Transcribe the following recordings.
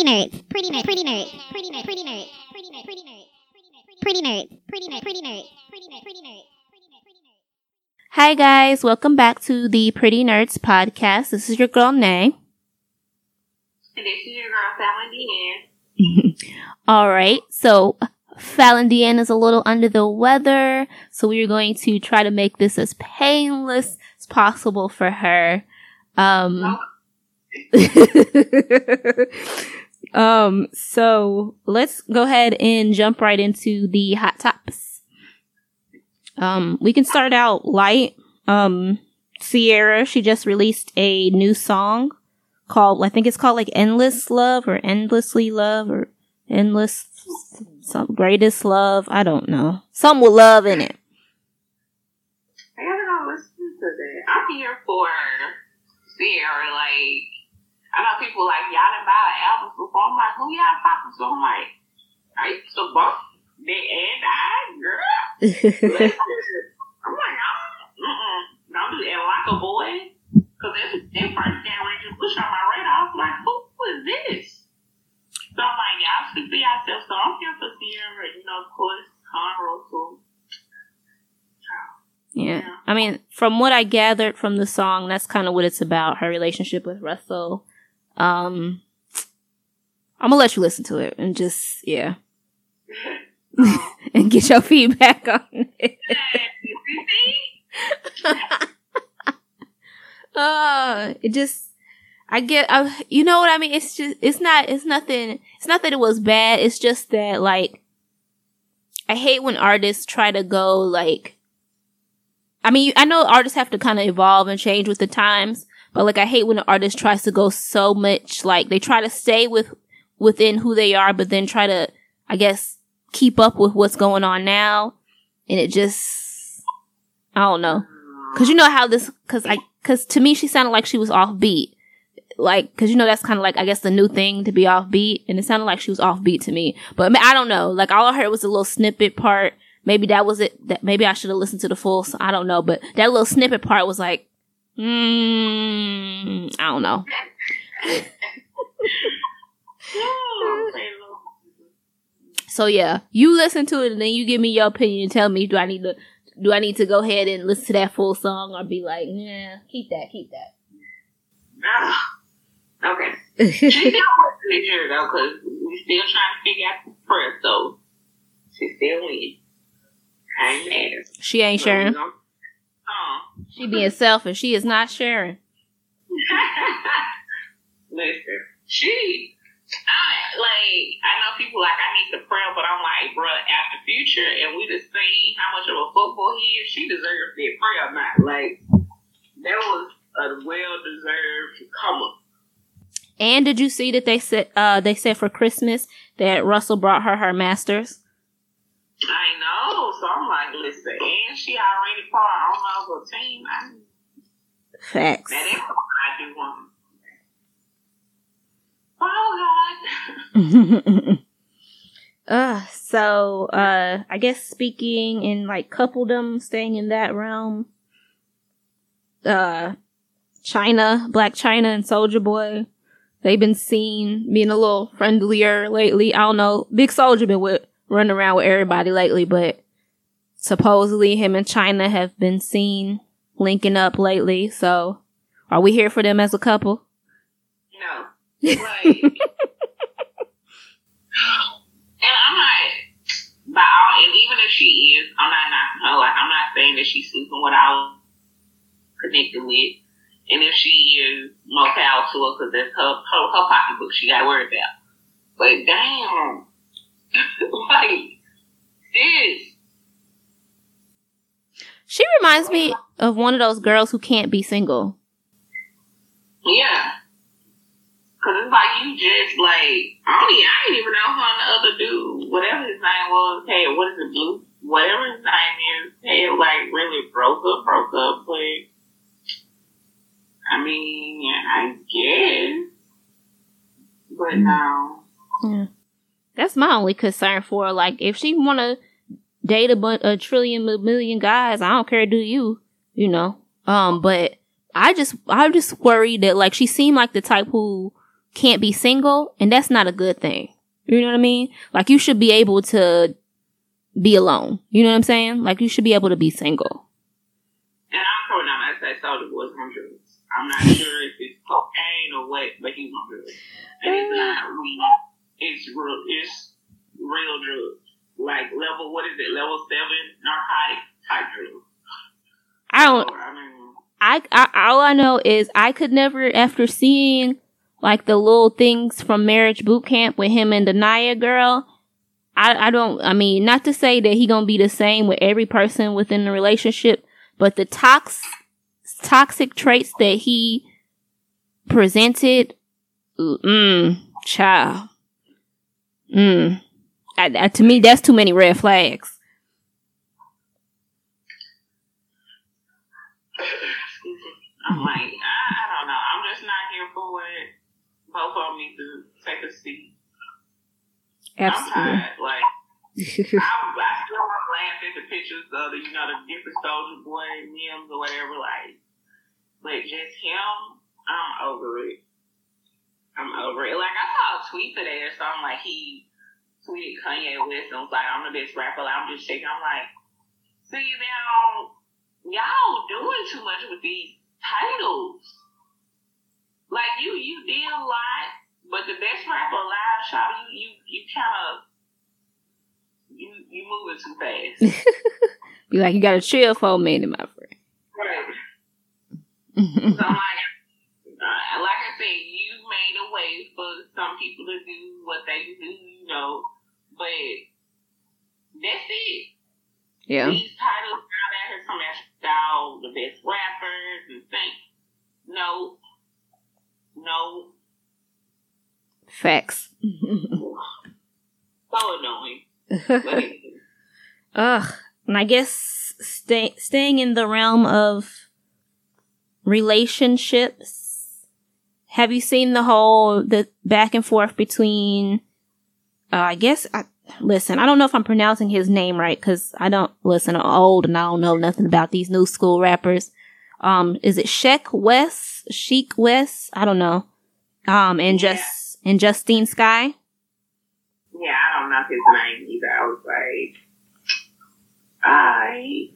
pretty nerds, pretty nerds, pretty nerds, pretty nerds, pretty nerds, pretty nerds, pretty nerds, pretty nerds, pretty nerds, pretty nerds, pretty nerds, pretty nerds. Hi guys, welcome back to the Pretty Nerds podcast. This is your girl Nay. And this is your girl, Fallon Deanne. All right, so Fallon Deanne is a little under the weather, so we are going to try to make this as painless as possible for her. Um, um, so let's go ahead and jump right into the hot tops. Um, we can start out light. Um, Ciara, she just released a new song called, I think it's called like Endless Love or Endlessly Love or Endless, some greatest love. I don't know. Some with love in it. I'm here for Ciara. Like, I know people like, y'all done buy the albums before. I'm like, who y'all talking to? I'm like, I used to bump that and I, girl. I'm like, oh, mm-mm. Don't do that like a boy. Because that's that first damn Ranger Bush on my radar. I was like, who, who is this? So I'm like, y'all should be yourself. So I'm here for Ciara, you know, of course, Conroe, too. Yeah. I mean, from what I gathered from the song, that's kind of what it's about, her relationship with Russell. Um, I'm gonna let you listen to it and just, yeah. and get your feedback on it. uh, it just, I get, I, you know what I mean? It's just, it's not, it's nothing, it's not that it was bad. It's just that, like, I hate when artists try to go, like, I mean, I know artists have to kind of evolve and change with the times, but like, I hate when an artist tries to go so much, like, they try to stay with, within who they are, but then try to, I guess, keep up with what's going on now. And it just, I don't know. Cause you know how this, cause I, cause to me, she sounded like she was offbeat. Like, cause you know, that's kind of like, I guess the new thing to be offbeat. And it sounded like she was offbeat to me. But I, mean, I don't know. Like, all I heard was a little snippet part. Maybe that was it. That maybe I should have listened to the full. So I don't know. But that little snippet part was like, mm, I don't know. So yeah, you listen to it and then you give me your opinion and tell me do I need to do I need to go ahead and listen to that full song or be like, yeah, keep that, keep that. Ah, okay. She's still working this year though, because we still trying to figure out the press, so she's still in. I ain't mad. She ain't sharing. Uh, She being selfish. She is not sharing. listen, she, I like, I know people like I need to pray, but I'm like, bruh, after future, and we just seen how much of a football he is, she deserves that prayer, not like that was a well deserved come up. And did you see that they said uh they said for Christmas that Russell brought her her masters? I know, so I'm like, listen, and she already part on of a team. I, Facts. that is what I do want. Oh God. uh so uh I guess speaking in like coupledom, staying in that realm. Uh Chyna, Blac Chyna and Soulja Boy. They've been seen being a little friendlier lately. I don't know. Big Soulja been with running around with everybody lately, but supposedly him and Chyna have been seen linking up lately. So are we here for them as a couple? No. Like, and I'm not, by all, and even if she is, I'm not knocking her. Like, I'm not saying that she's sleeping with our connected with. And if she is, more power to her, because that's her, her, her pocketbook she got to worry about. But damn. like, sis. She reminds me of one of those girls who can't be single. Yeah. Cause it's like you just like I don't even, I didn't even know who the other dude, whatever his name was, hey, what is it, Blue? Whatever his name is, hey, like really broke up, broke up, but I mean, yeah, I guess. But no. Yeah. That's my only concern for her. Like, if she want to date a, bu- a trillion a million guys, I don't care. Do you? You know. Um, but I just, I'm just worried that like she seemed like the type who can't be single, and that's not a good thing. You know what I mean? Like you should be able to be alone. You know what I'm saying? Like you should be able to be single. And I'm probably not gonna say Soulja Boy's on drugs. I'm not sure if it's cocaine or what, but he's on drugs. And it's not weed. It's real. It's real drugs. Like level, what is it? Level seven narcotic type drugs. I don't. So, I mean, I, I all I know is I could never after seeing like the little things from marriage boot camp with him and the Naya girl. I, I don't I mean not to say that he gonna be the same with every person within the relationship, but the tox toxic traits that he presented, mm, child, mm, I, I, to me that's too many red flags. I'm like, I, I don't know. I'm just not here for it. Both of them need to take a seat. I'm Absolutely. tired. Like, I, I still laugh at the pictures of the, you know, the different Soulja Boy memes or whatever. Like, but just him, I'm over it. I'm over it. Like, I saw a tweet today or something. Like, he tweeted Kanye West and was like, I'm the best rapper. Like, I'm just shaking. I'm like, see, now, y'all doing too much with these titles. Like, you, you did a lot, but the best rapper alive, shot you, you, you kind of, you, you moving too fast. Be like, you gotta chill for a minute, my friend. Right. So I'm like, uh, like I said, you made a way for some people to do what they do, you know, but that's it. yeah. These titles now that has come out the best rappers and things. No, no, Facts. so annoying. Ugh. And I guess stay, staying in the realm of relationships, have you seen the whole, the back and forth between, uh, I guess, I, listen, I don't know if I'm pronouncing his name right, cause I don't, listen, I'm old and I don't know nothing about these new school rappers. Um, is it Sheck Wes? Sheik West? I don't know. Um, and Yeah. just, and Justine Skye? yeah, I don't know his name either. I was like, I,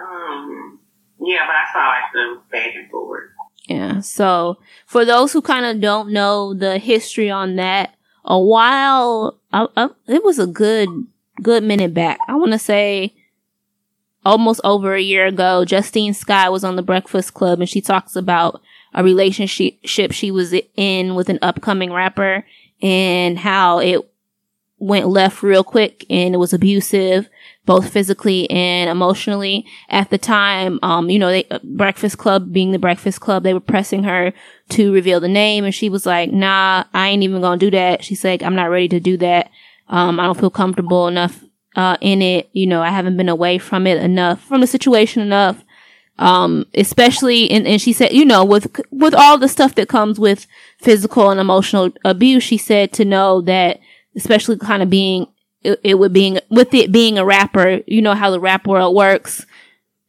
um, yeah, but I saw like the back and forth. Yeah. So for those who kind of don't know the history on that, a while, uh, uh, it was a good, good minute back. I want to say almost over a year ago, Justine Skye was on the Breakfast Club and she talks about a relationship she was in with an upcoming rapper and how it went left real quick and it was abusive both physically and emotionally. At the time um you know they breakfast club being the breakfast club they were pressing her to reveal the name and she was like nah i ain't even gonna do that. She's like i'm not ready to do that. Um i don't feel comfortable enough uh in it. You know i haven't been away from it enough from the situation enough. Um especially and, and she said you know with with all the stuff that comes with physical and emotional abuse she said to know that especially kind of being it, it would being with it being a rapper you know how the rap world works.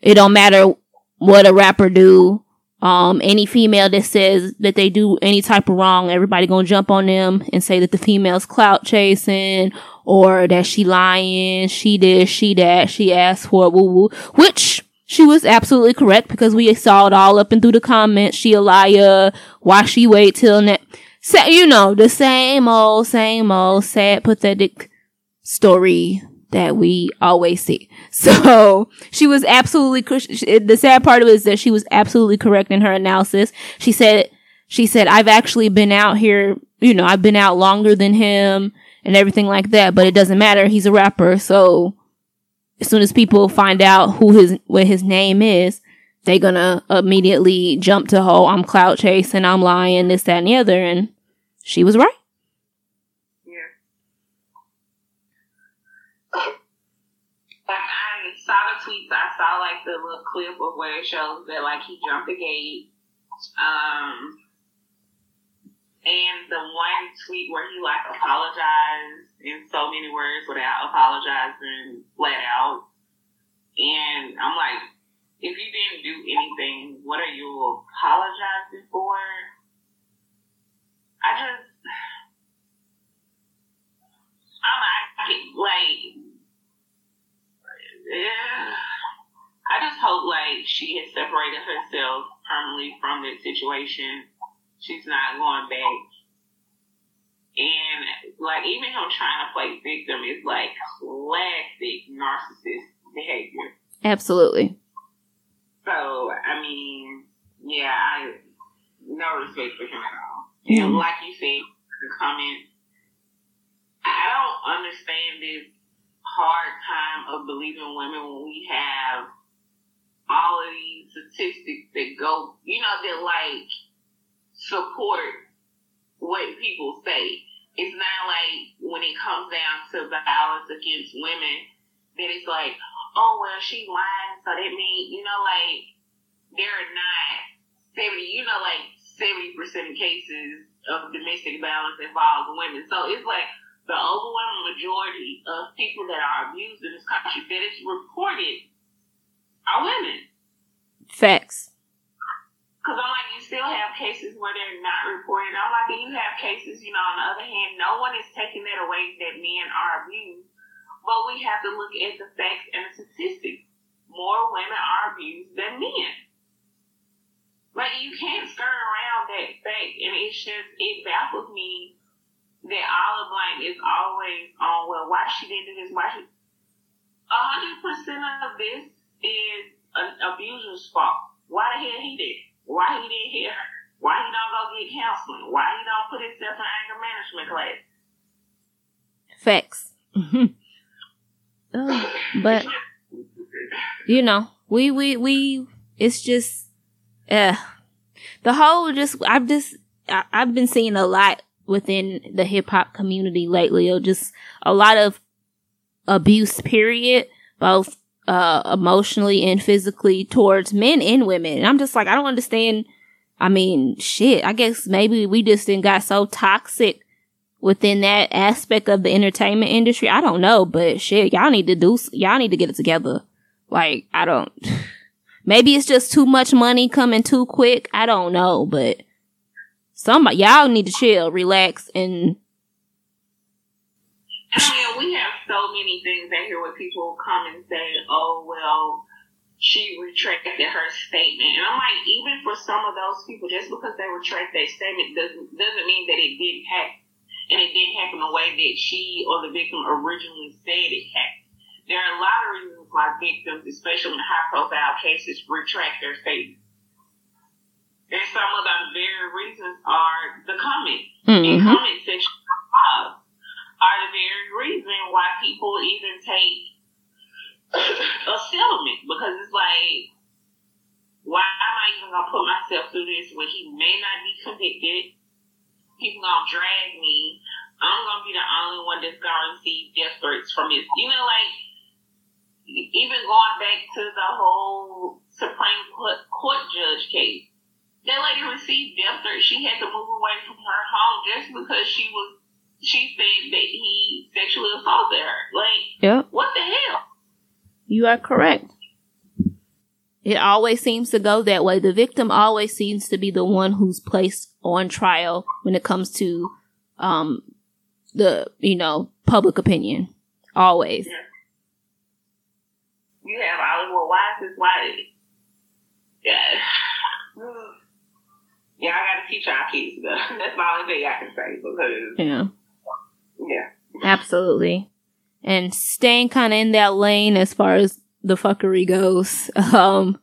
It don't matter what a rapper do. Um any female that says that they do any type of wrong everybody gonna jump on them and say that the female's clout chasing or that she lying she did, she that she asked for woo woo. Which she was absolutely correct because we saw it all up and through the comments. She a liar. Why she wait till next so, you know, the same old, same old sad, pathetic story that we always see. So she was absolutely, the sad part of it is that she was absolutely correct in her analysis. She said, she said, I've actually been out here, you know, I've been out longer than him and everything like that, but it doesn't matter. He's a rapper. So as soon as people find out who his, what his name is, they gonna immediately jump to, oh, I'm clout chasing, I'm lying, this, that, and the other. And she was right. Yeah. Like I saw the tweets, I saw like the little clip of where it shows that like he jumped the gate. Um and the one tweet where he like apologized in so many words without apologizing flat out. And I'm like, if you didn't do anything, what are you apologizing for? I just, I'm I, like, yeah. I just hope like she has separated herself permanently from that situation. She's not going back. And like even him trying to play victim is like classic narcissist behavior. Absolutely. So I mean, yeah, I no respect for him at all. And like you said, the comment, I don't understand this hard time of believing women when we have all of these statistics that go, you know, that like support what people say. It's not like when it comes down to violence against women that it's like, oh well, she lying, so that means you know, like they're not seventy. You know, like seventy percent of cases of domestic violence involves women. So it's like the overwhelming majority of people that are abused in this country that is reported are women. Facts. Because I'm like, you still have cases where they're not reported. I'm like, and you have cases, you know, on the other hand, no one is taking that away that men are abused. But we have to look at the facts and the statistics. More women are abused than men. Like, you can't skirt around that fact. And it's just, it baffles me that all of blame is always on, well, why she didn't do this, why she. 100% of this is an abuser's fault. Why the hell he did? Why he didn't hear her? Why he don't go get counseling? Why he don't put himself in anger management class? Facts. uh, but you know, we we we it's just uh the whole just I've just I, I've been seeing a lot within the hip hop community lately. Of just a lot of abuse period both uh emotionally and physically towards men and women. And i'm just like i don't understand. I mean shit i guess maybe we just didn't got so toxic within that aspect of the entertainment industry. I don't know but shit y'all need to do y'all need to get it together. Like i don't maybe it's just too much money coming too quick. I don't know but somebody y'all need to chill relax and I mean, we have so many things out here where people come and say, oh, well, she retracted her statement. And I'm like, even for some of those people, just because they retract their statement doesn't, doesn't mean that it didn't happen. And it didn't happen the way that she or the victim originally said it happened. There are a lot of reasons why victims, especially in high profile cases, retract their statement. And some of the very reasons are the comment. Mm-hmm. And comment section are the very reason why people even take a settlement because it's like, why am I even gonna put myself through this when he may not be convicted? People gonna drag me. I'm gonna be the only one that's gonna receive death threats from this. You know, like even going back to the whole Supreme Court, court judge case. That lady received death threats. She had to move away from her home just because she was she said that he sexually assaulted her. Like, yeah. what the hell? You are correct. It always seems to go that way. The victim always seems to be the one who's placed on trial when it comes to um the you know public opinion. Always. Yeah. You have all well, why is this why? Yeah. Yeah, I gotta teach our kids though. That's the only thing I can say because yeah. Yeah. Absolutely. And staying kind of in that lane as far as the fuckery goes. Um,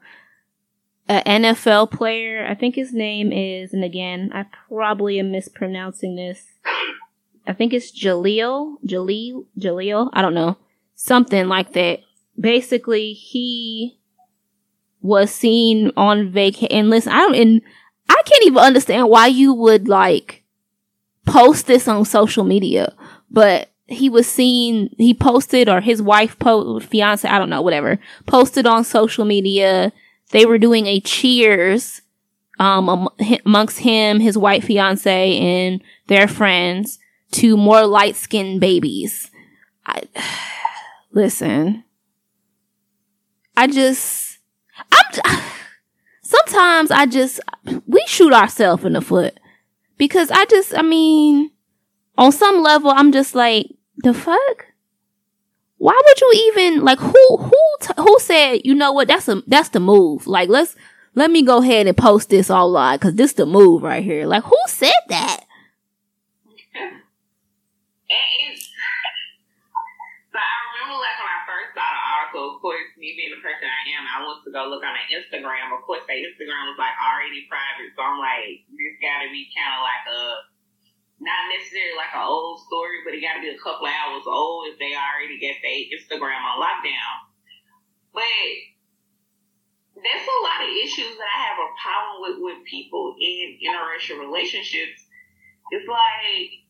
an NFL player, I think his name is, and again, I probably am mispronouncing this. I think it's Jaleel, Jaleel, Jaleel. I don't know. Something like that. Basically, he was seen on vacation. And listen, I don't, and I can't even understand why you would like post this on social media but he was seen, he posted or his wife, po- fiance, I don't know, whatever, posted on social media. They were doing a cheers, um, amongst him, his white fiance and their friends to more light skinned babies. I, listen, I just, I'm, sometimes I just, we shoot ourselves in the foot. Because I just, I mean, on some level, I'm just like, the fuck? Why would you even like who who t- who said you know what that's a that's the move. Like let's let me go ahead and post this online because this the move right here. Like who said that so I remember like when I first article, of course, me being the person I am, I went to go look on the Instagram. Of course, the Instagram was like already private, so I'm like, this got to be kind of like a, not necessarily like an old story, but it got to be a couple of hours old if they already get their Instagram on lockdown. But there's a lot of issues that I have a problem with with people in interracial relationships. It's like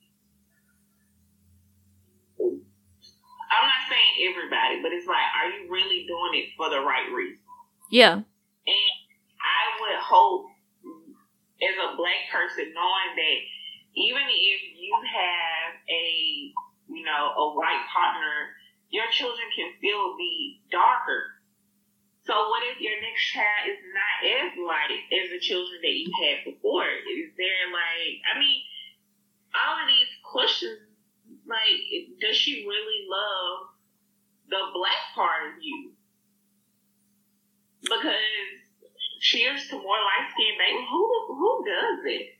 I'm not saying everybody, but it's like, are you really doing it for the right reason? yeah And I would hope, as a black person, knowing that even if you have a, you know, a white partner, your children can still be darker. So what if your next child is not as light as the children that you had before? Is there like, I mean, all of these questions, like, does she really love the black part of you? Because cheers to more light skinned baby. Who who does it?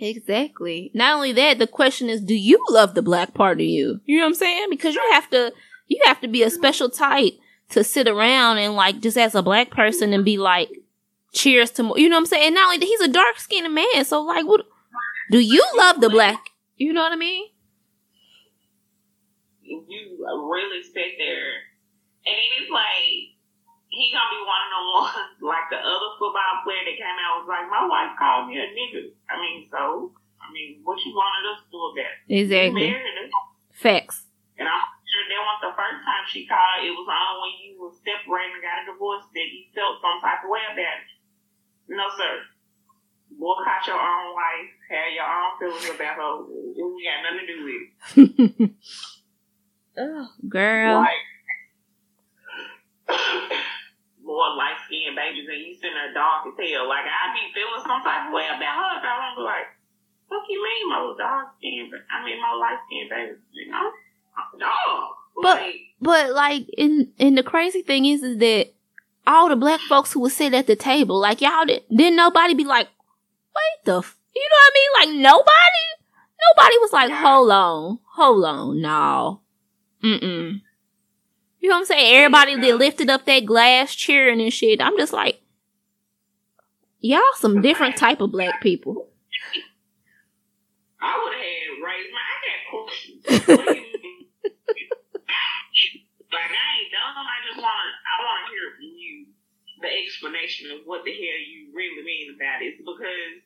exactly not only that the question is do you love the black part of you you know what i'm saying because you have to you have to be a special type to sit around and like just as a black person and be like cheers to more you know what i'm saying and not only that he's a dark skinned man so like what do you love the black you know what i mean you really sit there, and then it's like he gonna be one of them ones like the other football player that came out was like, my wife called me a nigga. I mean, so I mean, what you wanted us to do about it? Exactly facts And I'm sure that was the first time she called. It was on when you were separating and got a divorce that you felt some type of way about it. No, sir. Boycott your own wife. Have your own feelings about her. We got nothing to do with it. oh girl Like, more light skinned babies and you sitting there dark as hell. Like, I be feeling some type of way about her. If I don't be like, what you mean, more dark skinned? I mean, my light skinned babies. You know? Dog. But- like, But like, and and the crazy thing is, is that all the black folks who would sit at the table, like y'all, did, didn't nobody be like, wait the, f-, you know what I mean? Like nobody, nobody was like, hold on, hold on, no, mm mm. You know what I'm saying? Everybody that lifted up that glass cheering and shit. I'm just like, y'all some different type of black people. I would have had raised my, I got questions. What do you mean? like, I ain't dumb. I just want to, I want to hear from you the explanation of what the hell you really mean about it. Because,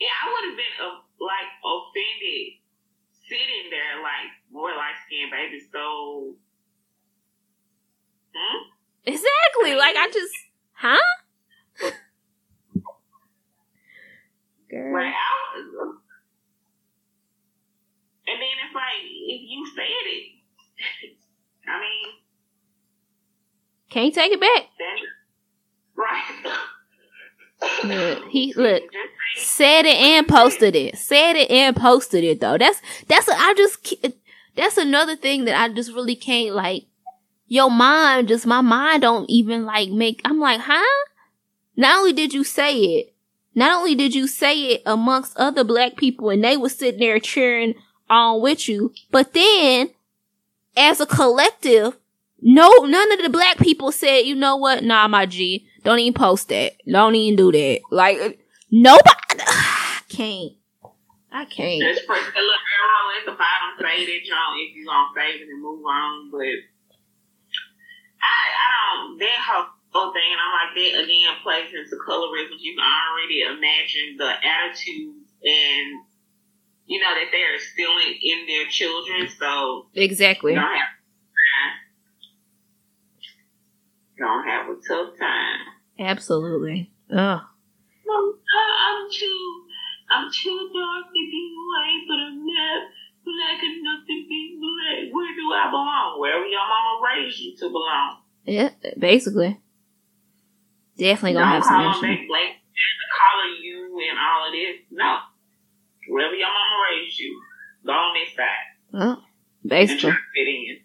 yeah, I would have been, uh, like, offended sitting there, like, boy, light skinned baby, so, hmm? Exactly. Like I just, huh? Girl. Like, I and then it's like, if you said it, I mean, Can't take it back. then, right. Look, he look said it and posted it. Said it and posted it though. That's that's a, I just that's another thing that I just really can't like. Your mind, just my mind, don't even like make. I'm like, huh? Not only did you say it, not only did you say it amongst other black people, and they were sitting there cheering on with you, but then as a collective, no, none of the black people said, you know what? Nah, my G, don't even post that. Don't even do that. Like nobody. I can't. I can't. just press the little arrow at the bottom, say that y'all if you gonna save it and move on. But I, I don't. That whole whole thing, and I'm like that again plays into colorism. You can already imagine the attitudes and you know that they're instilling in their children. So Exactly. have don't have a tough time. Absolutely. Ugh. I'm, I'm too, I'm too dark to be white, but I'm not black enough to be black. Where do I belong? Wherever your mama raised you to belong. Yeah, basically. Definitely gonna Don't have some them issue. back black, color you and all of this. No. Wherever your mama raised you, go on this side. Well, And basically. to fit in.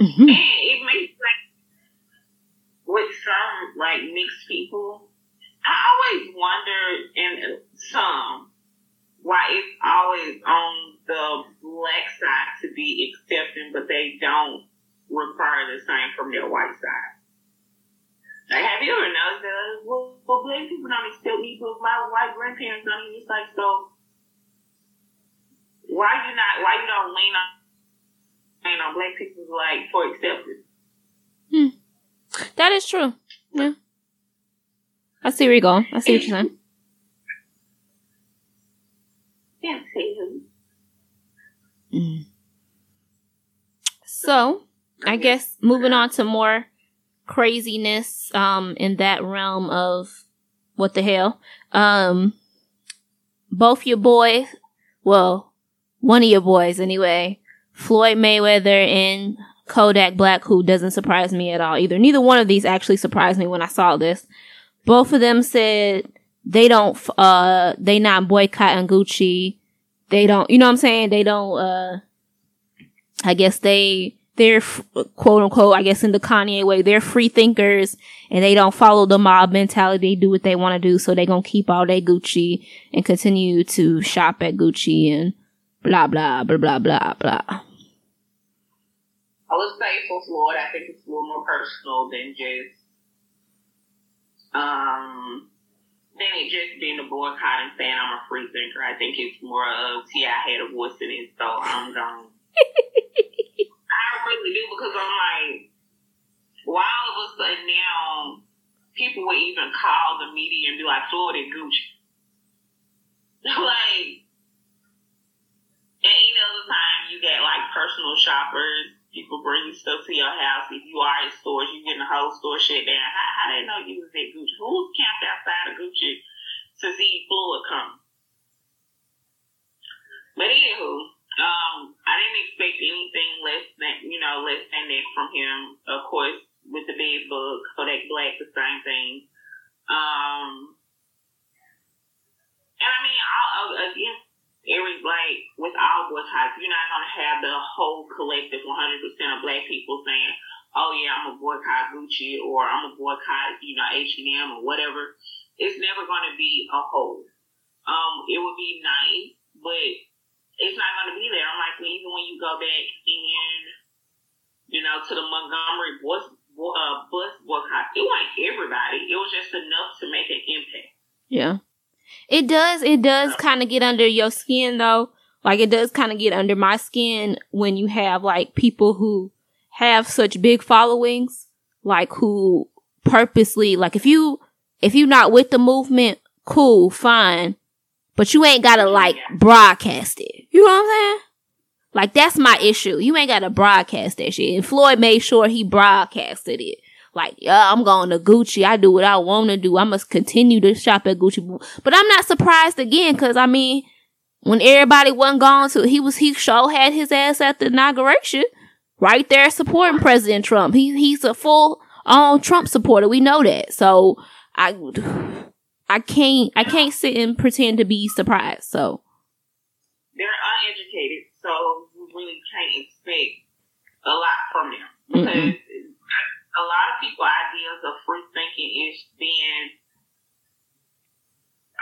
Mhm. And it makes like with some like mixed people, I always wonder in some why it's always on the black side to be accepting, but they don't require the same from their white side. Like, have you ever noticed that? Well, well black people don't accept me, but my white grandparents don't. And it's like, so why you not? Why you don't lean on lean on black people like for acceptance? Hmm. That is true. Yeah. I see where you're going. I see what you're saying. Yeah, see. So, I guess moving on to more craziness um in that realm of what the hell. Um both your boys, well, one of your boys anyway, Floyd Mayweather and Kodak Black, who doesn't surprise me at all either. Neither one of these actually surprised me when I saw this. Both of them said they don't, uh, they not boycotting Gucci. They don't, you know what I'm saying? They don't, uh, I guess they, they're quote unquote, I guess in the Kanye way, they're free thinkers and they don't follow the mob mentality. They do what they want to do. So they gonna keep all their Gucci and continue to shop at Gucci and blah, blah, blah, blah, blah, blah. I would say for Floyd, I think it's a little more personal than just um than it just being a boycott and saying I'm a free thinker. I think it's more of see I had a voice in it, so I'm gonna I really do because I'm like why all of a sudden now people would even call the media and be like Floyd and Gucci. like and any other time you get like personal shoppers, people bring you stuff to your house. If you are in stores, you getting the whole store shut down. How, how they know you was at Gucci? Who's camped outside of Gucci to see Floyd come? But anywho, um, I didn't expect anything less than you know less than that from him. Of course, with the big book, Kodak Black, the same thing. Um, and I mean, I'll, again, every like with all boycotts, you're not gonna have the whole collective 100% of black people saying, "Oh yeah, I'm a boycott Gucci" or "I'm a boycott," you know, H and M or whatever. It's never gonna be a whole. Um, it would be nice, but it's not gonna be there. I'm like, even when you go back and you know to the Montgomery bus uh, bus boycott, it wasn't everybody. It was just enough to make an impact. Yeah. It does, it does kind of get under your skin though. Like it does kind of get under my skin when you have like people who have such big followings, like who purposely, like if you, if you not with the movement, cool, fine. But you ain't gotta like broadcast it. You know what I'm saying? Like that's my issue. You ain't gotta broadcast that shit. And Floyd made sure he broadcasted it. Like, yeah, I'm going to Gucci. I do what I want to do. I must continue to shop at Gucci. But I'm not surprised again, cause I mean, when everybody wasn't gone to, he was, he sure had his ass at the inauguration. Right there supporting President Trump. He, he's a full on Trump supporter. We know that. So I, I can't, I can't sit and pretend to be surprised. So. they're uneducated, so we really can't expect a lot from them because a lot of people ideas of free thinking is being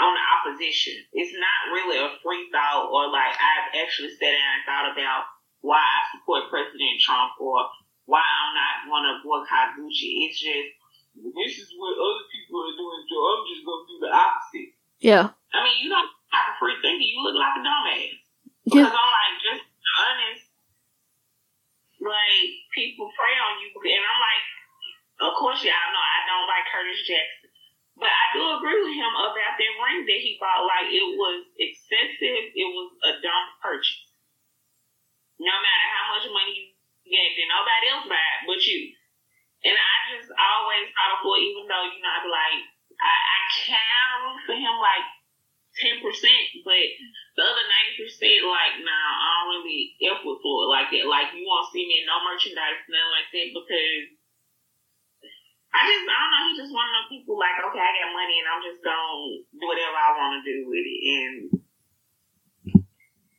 on the opposition. It's not really a free thought or like I've actually sat down and thought about why I support President Trump or why I'm not going to boycott Gucci. It's just this is what other people are doing, so I'm just going to do the opposite. Yeah. I mean, you don't have a free thinking. You look like a dumbass. Yeah. Because I'm like, just honest, like, people prey on you. And I'm like, of course, y'all know I don't like Curtis Jackson. But I do agree with him about that ring that he bought. Like, it was excessive. It was a dumb purchase. No matter how much money you get, then nobody else buy it but you. And I just always thought of Floyd, even though, you know, I'd be like, I, I root for him, like, 10%, but the other 90%, like, nah, I don't really F with Floyd like that. Like, you won't see me in no merchandise, nothing like that, because I just, I don't know, he's just one of those people, like, okay, I got money and I'm just gonna do whatever I want to do with it. And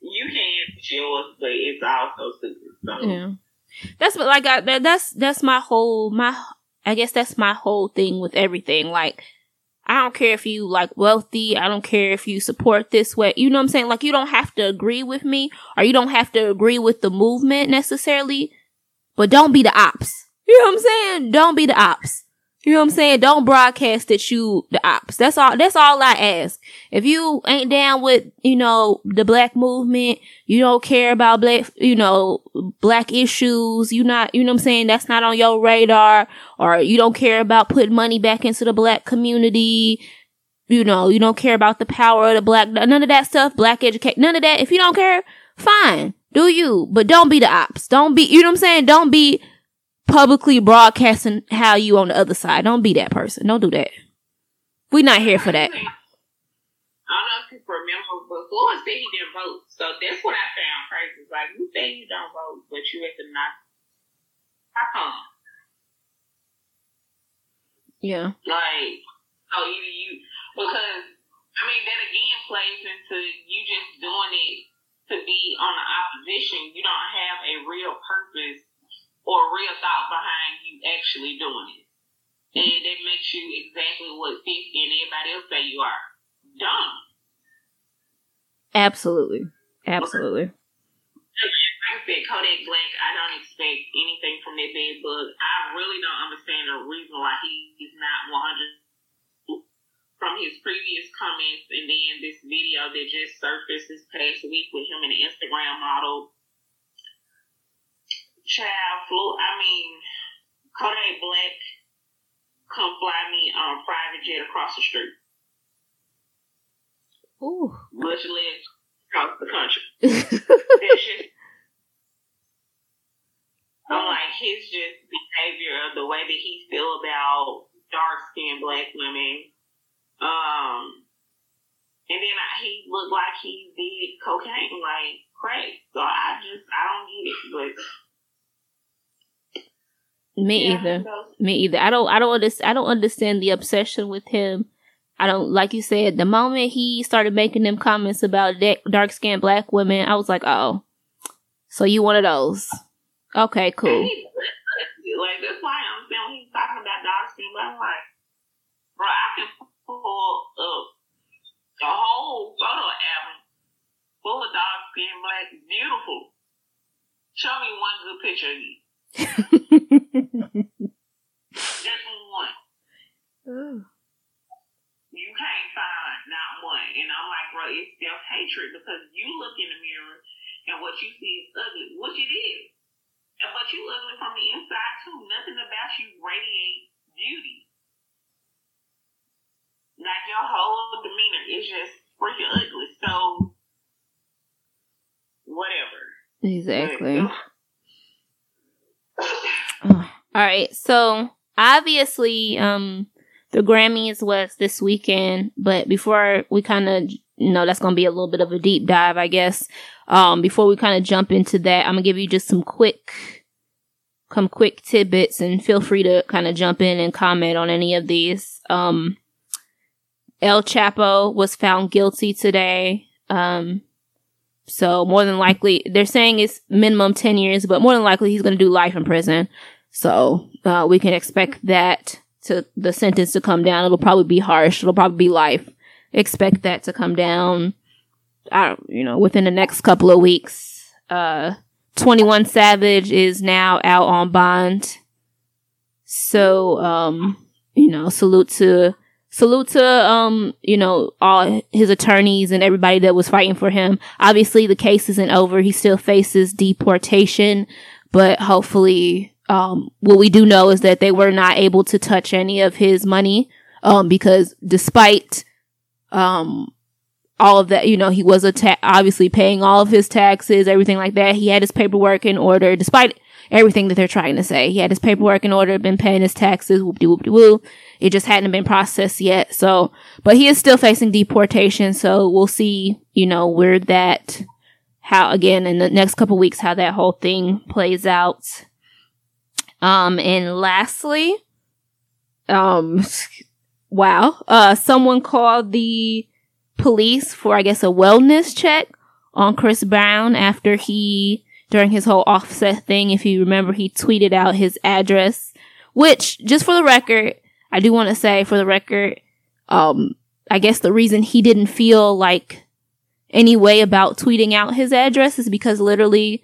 you can't it's yours, but it's also stupid. So. Yeah. That's what like I, that, that's that's my whole my I guess that's my whole thing with everything. Like I don't care if you like wealthy, I don't care if you support this way. You know what I'm saying? Like you don't have to agree with me or you don't have to agree with the movement necessarily, but don't be the ops. You know what I'm saying? Don't be the ops. You know what I'm saying? Don't broadcast that you the ops. That's all. That's all I ask. If you ain't down with you know the black movement, you don't care about black you know black issues. You not you know what I'm saying? That's not on your radar, or you don't care about putting money back into the black community. You know you don't care about the power of the black. None of that stuff. Black educate. None of that. If you don't care, fine. Do you? But don't be the ops. Don't be. You know what I'm saying? Don't be publicly broadcasting how you on the other side. Don't be that person. Don't do that. We're not here for that. I don't know if people remember, but Floyd said he didn't vote. So that's what I found crazy. Like, you say you don't vote, but you at the not. How come? Yeah. Like, so either you, because, I mean, that again plays into you just doing it to be on the opposition. You don't have a real purpose or real thought behind you actually doing it. And that makes you exactly what 50 and everybody else say you are. Dumb. Absolutely. Absolutely. Like I said, Kodak Black, I don't expect anything from that bad book. I really don't understand the reason why he's not 100 from his previous comments and then this video that just surfaced this past week with him and the Instagram model child flew. I mean, Kodak Black come fly me on a private jet across the street. Ooh. Much less across the country. That's just. I'm like his just behavior of the way that he feel about dark skinned black women. Um, and then I, he looked like he did cocaine, like crack. So I just I don't get it, but Me yeah, either. Me either. I don't. I don't understand. I don't understand the obsession with him. I don't like you said. The moment he started making them comments about dark skinned black women, I was like, oh, so you one of those? Okay, cool. like that's why I understand when he's talking about dark skin, but I'm like, bro, I can pull up a whole photo album full of dark skin black, beautiful. Show me one good picture of you. Just one. You can't find not one. And I'm like, bro, it's self hatred because you look in the mirror and what you see is ugly, which it is. And but you ugly from the inside too. Nothing about you radiates beauty. Like your whole demeanor is just freaking ugly. So whatever. exactly. But, uh, All right. So obviously, um, the Grammys was this weekend, but before we kind of, you know, that's going to be a little bit of a deep dive, I guess. Um, before we kind of jump into that, I'm gonna give you just some quick, some quick tidbits and feel free to kind of jump in and comment on any of these. Um, El Chapo was found guilty today. Um, so more than likely, they're saying it's minimum 10 years, but more than likely he's going to do life in prison. So, uh, we can expect that to the sentence to come down. It'll probably be harsh. It'll probably be life. Expect that to come down. I don't, you know, within the next couple of weeks. Uh, 21 Savage is now out on bond. So, um, you know, salute to, salute to, um, you know, all his attorneys and everybody that was fighting for him. Obviously the case isn't over. He still faces deportation, but hopefully, um, what we do know is that they were not able to touch any of his money, um, because despite, um, all of that, you know, he was a ta- obviously paying all of his taxes, everything like that. He had his paperwork in order, despite everything that they're trying to say. He had his paperwork in order, been paying his taxes, whoop de whoop de woo. It just hadn't been processed yet. So, but he is still facing deportation. So we'll see, you know, where that, how again in the next couple weeks, how that whole thing plays out. Um, and lastly, um, wow, uh, someone called the police for, I guess, a wellness check on Chris Brown after he, during his whole offset thing, if you remember, he tweeted out his address, which, just for the record, I do want to say for the record, um, I guess the reason he didn't feel like any way about tweeting out his address is because literally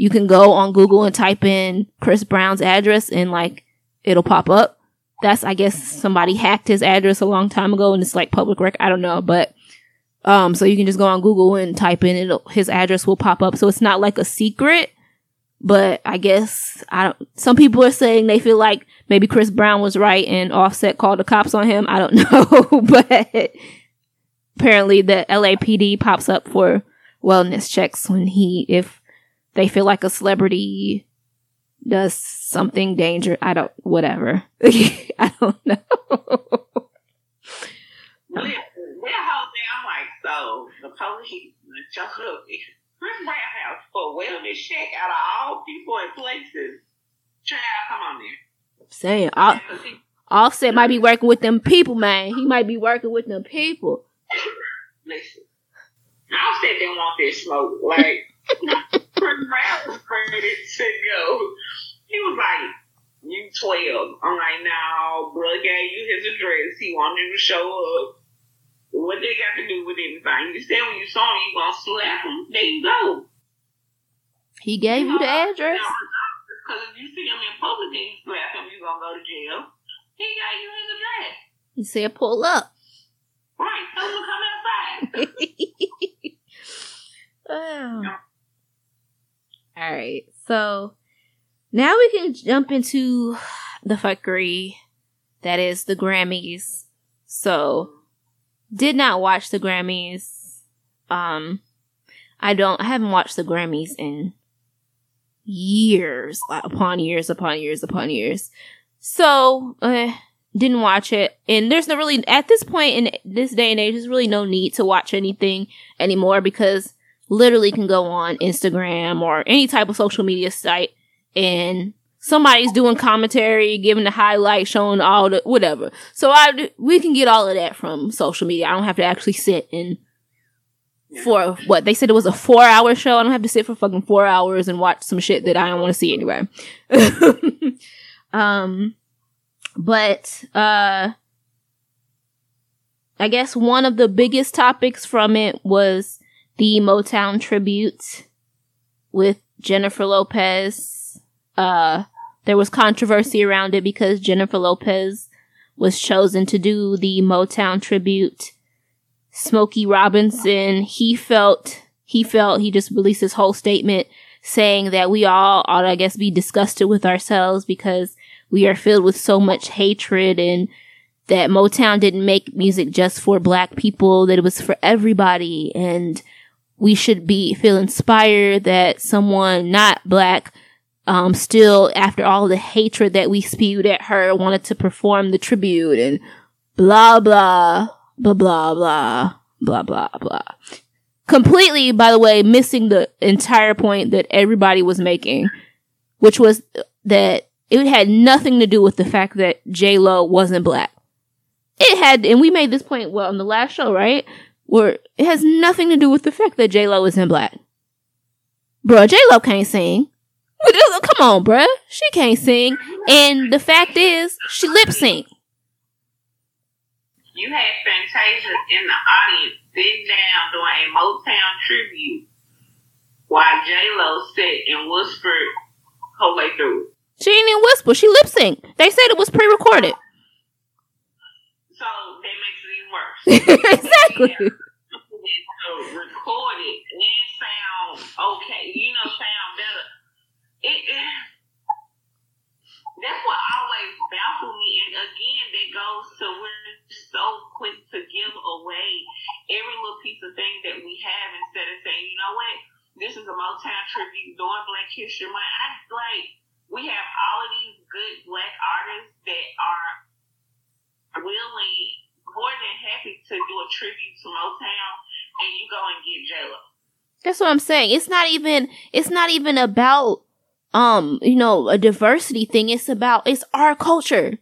you can go on Google and type in Chris Brown's address and like it'll pop up. That's, I guess, somebody hacked his address a long time ago and it's like public record. I don't know, but um, so you can just go on Google and type in it. His address will pop up. So it's not like a secret, but I guess I don't, some people are saying they feel like maybe Chris Brown was right and Offset called the cops on him. I don't know, but apparently the LAPD pops up for wellness checks when he, if they feel like a celebrity does something dangerous. I don't, whatever. I don't know. that whole thing, I'm like, so the police Chris Brown has for wellness check out of all people and places. Child, come on there. Saying Off- Offset might be working with them people, man. He might be working with them people. Listen, Offset didn't want this smoke. Like Was ready to go. He was like, "You 12." I'm like, "No, bro gave you his address. He wanted you to show up." What they got to do with anything? You said when you saw him, you gonna slap him. There you go. He gave you the address. Because if you see him in public and you slap him, you gonna go to jail. He got you his address. He said, "Pull up." Right. To come outside. oh. All right. So now we can jump into the fuckery that is the Grammys. So did not watch the Grammys. Um, I don't, I haven't watched the Grammys in years, upon years, upon years, upon years. So, uh, didn't watch it. And there's no really, at this point in this day and age, there's really no need to watch anything anymore because literally can go on Instagram or any type of social media site and somebody's doing commentary, giving the highlight, showing all the whatever. So I we can get all of that from social media. I don't have to actually sit and for what they said it was a four hour show. I don't have to sit for fucking four hours and watch some shit that I don't want to see anyway. um, but uh, I guess one of the biggest topics from it was the Motown tribute with Jennifer Lopez. Uh, there was controversy around it because Jennifer Lopez was chosen to do the Motown tribute. Smokey Robinson, he felt, he felt, he just released his whole statement saying that we all ought, I guess, be disgusted with ourselves because we are filled with so much hatred and that Motown didn't make music just for black people, that it was for everybody. And we should be, feel inspired that someone not black um, still after all the hatred that we spewed at her wanted to perform the tribute and blah blah blah blah blah blah blah blah. Completely by the way missing the entire point that everybody was making which was that it had nothing to do with the fact that j lo wasn't black. It had and we made this point well on the last show right where it has nothing to do with the fact that j lo isn't black bro j lo can't sing Come on, bruh. She can't sing. And the fact is, she lip sync. You had Fantasia in the audience sitting down doing a Motown tribute while J Lo sat and whispered her way through. She didn't even whisper. She lip synced. They said it was pre-recorded. So that makes it even worse. exactly. So record it and sound okay. You know, sound better it, it that's what always baffles me. And again, that goes to we're so quick to give away every little piece of thing that we have instead of saying, you know what, this is a Motown tribute doing Black History Month. I like we have all of these good black artists that are willing, more than happy to do a tribute to Motown, and you go and get J Lo. That's what I'm saying. It's not even. It's not even about um, you know, a diversity thing. It's about, it's our culture.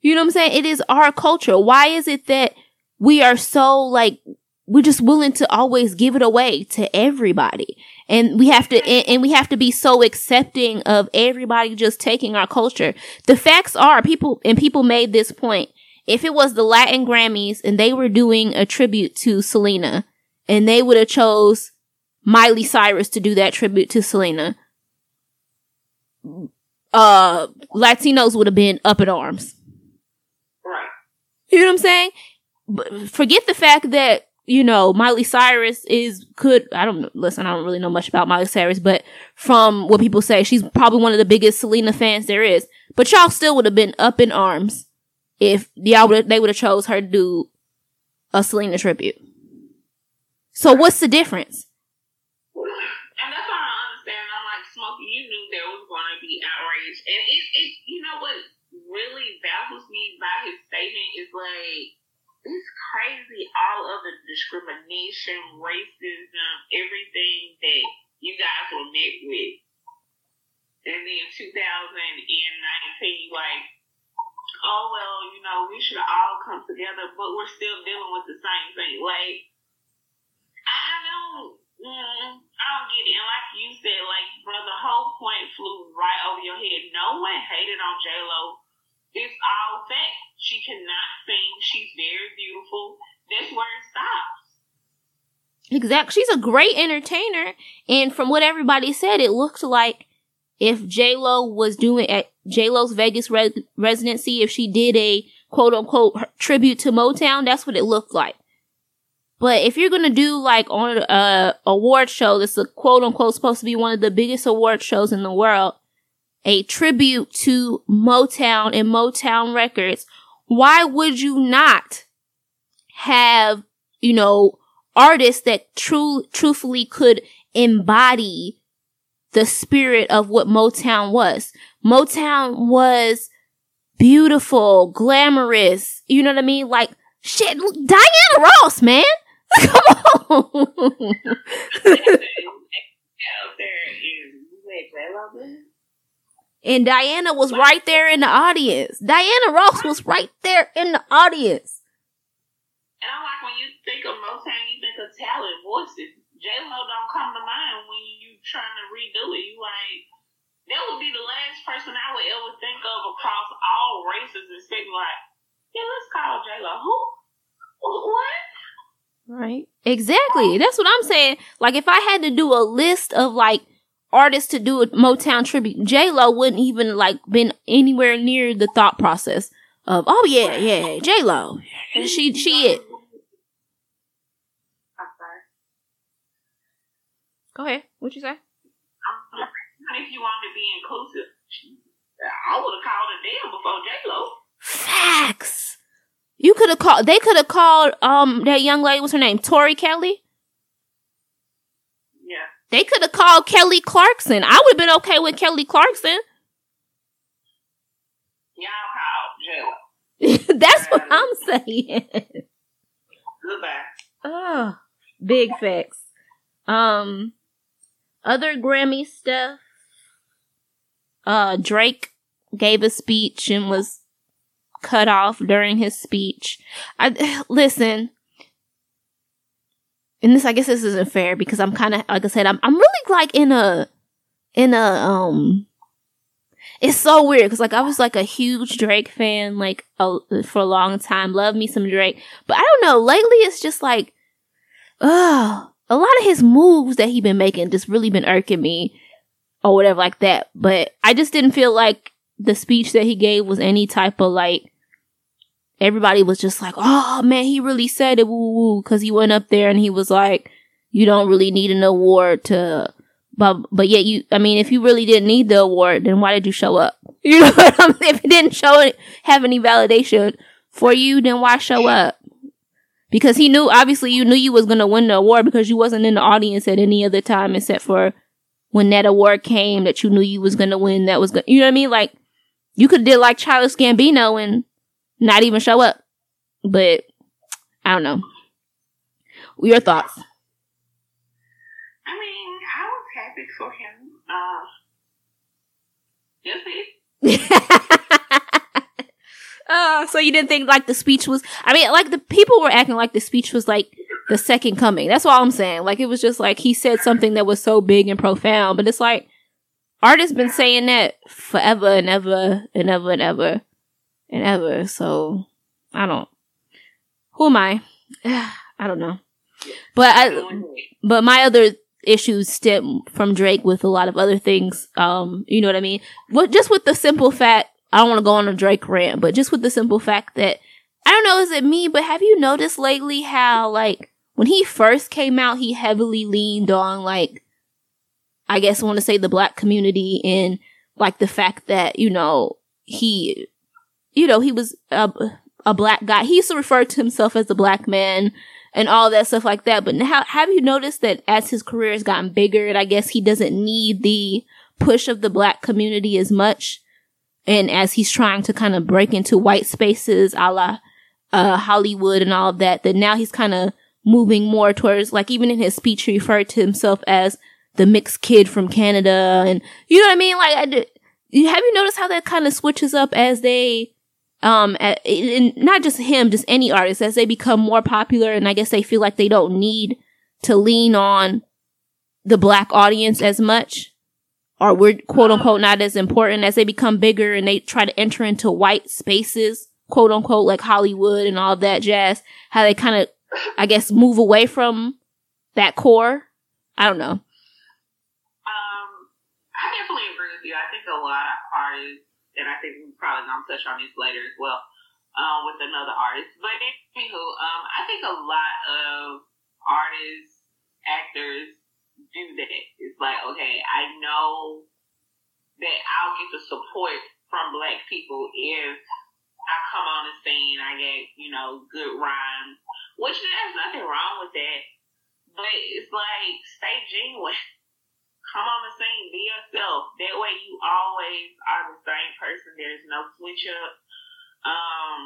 You know what I'm saying? It is our culture. Why is it that we are so like, we're just willing to always give it away to everybody. And we have to, and, and, we have to be so accepting of everybody just taking our culture. The facts are people, and people made this point. If it was the Latin Grammys and they were doing a tribute to Selena and they would have chose Miley Cyrus to do that tribute to Selena, uh, Latinos would have been up in arms. Right. You know what I'm saying? But forget the fact that you know, Miley Cyrus is could I don't listen, I don't really know much about Miley Cyrus, but from what people say, she's probably one of the biggest Selena fans there is. But y'all still would have been up in arms if y'all would they would have chose her to do a Selena tribute. So what's the difference? And that's why I understand. I'm like, Smokey, you knew there was going to be outrage, and it, it, you know what really baffles me by his statement is like it's crazy all of the discrimination, racism, everything that you guys were met with. And then 2019, like, oh, well, you know, we should all come together, but we're still dealing with the same thing. Like, I don't, mm, I don't get it. And like you said, like, bro, the whole point flew right over your head. No one hated on J-Lo it's all fact. She cannot sing. She's very beautiful. That's where it stops. Exactly. She's a great entertainer. And from what everybody said, it looked like if J Lo was doing at J Lo's Vegas re- residency, if she did a quote unquote tribute to Motown, that's what it looked like. But if you're gonna do like on a award show that's a quote unquote supposed to be one of the biggest award shows in the world, a tribute to Motown and Motown Records, why would you not have, you know, artists that true, truthfully could embody the spirit of what Motown was? Motown was beautiful, glamorous, you know what I mean? Like, shit, Diana Ross, man! Come on! And Diana was right there in the audience. Diana Ross was right there in the audience. And I'm like, when you think of Motown, you think of talent, voices. J Lo don't come to mind when you trying to redo it. You like, that would be the last person I would ever think of across all races and say like, yeah, let's call J Lo. Who? What? Right. Exactly. That's what I'm saying. Like, if I had to do a list of like artists to do a Motown tribute, J Lo wouldn't even like been anywhere near the thought process of, oh yeah, yeah, J Lo, she she it. Go ahead. What you say? If you wanted to be inclusive, I would have called a damn before J Lo. Facts. You could have called. They could have called um that young lady. What's her name? Tori Kelly. Yeah. They could have called Kelly Clarkson. I would have been okay with Kelly Clarkson. Y'all called J Lo. That's what I'm saying. Goodbye. Oh, big facts. Um, other Grammy stuff. Uh, Drake gave a speech and was cut off during his speech. I listen. And this I guess this isn't fair because I'm kind of like I said I'm I'm really like in a in a um it's so weird because like I was like a huge Drake fan like a, for a long time. Love me some Drake. But I don't know. Lately it's just like oh a lot of his moves that he been making just really been irking me or whatever like that but I just didn't feel like the speech that he gave was any type of like everybody was just like, oh man, he really said it, woo woo, because he went up there and he was like, you don't really need an award to, but but yet you, I mean, if you really didn't need the award, then why did you show up? You know what I'm saying? If it didn't show have any validation for you, then why show up? Because he knew, obviously, you knew you was gonna win the award because you wasn't in the audience at any other time except for when that award came that you knew you was gonna win. That was, gonna, you know what I mean? Like you could did like Childish Gambino and not even show up. But I don't know. Your thoughts? I mean, I was happy for him. Uh, yes, uh, so you didn't think like the speech was? I mean, like the people were acting like the speech was like the second coming. That's all I'm saying. Like it was just like he said something that was so big and profound, but it's like artists been saying that forever and ever and ever and ever and ever. So I don't. Who am I? I don't know. But I, but my other issues stem from Drake with a lot of other things. Um, you know what I mean? But just with the simple fact, I don't want to go on a Drake rant, but just with the simple fact that I don't know, is it me? But have you noticed lately how like when he first came out, he heavily leaned on like, I guess I want to say the black community and like the fact that you know he, you know, he was a a black guy. He used to refer to himself as a black man and all that stuff like that. But now, have you noticed that as his career has gotten bigger, and I guess he doesn't need the push of the black community as much, and as he's trying to kind of break into white spaces, a la uh, Hollywood and all of that, that now he's kind of moving more towards, like, even in his speech, he referred to himself as the mixed kid from Canada, and you know what I mean? Like, I, have you noticed how that kind of switches up as they um and not just him just any artist as they become more popular and i guess they feel like they don't need to lean on the black audience as much or we're quote unquote not as important as they become bigger and they try to enter into white spaces quote unquote like hollywood and all that jazz how they kind of i guess move away from that core i don't know um i definitely agree with you i think a lot of artists and I think we're probably gonna touch on this later as well um, with another artist. But anywho, um, I think a lot of artists, actors do that. It's like, okay, I know that I'll get the support from black people if I come on the scene, I get, you know, good rhymes, which there's nothing wrong with that. But it's like, stay genuine. come on the scene, be yourself. That way you always are the same person. There's no switch up. Um,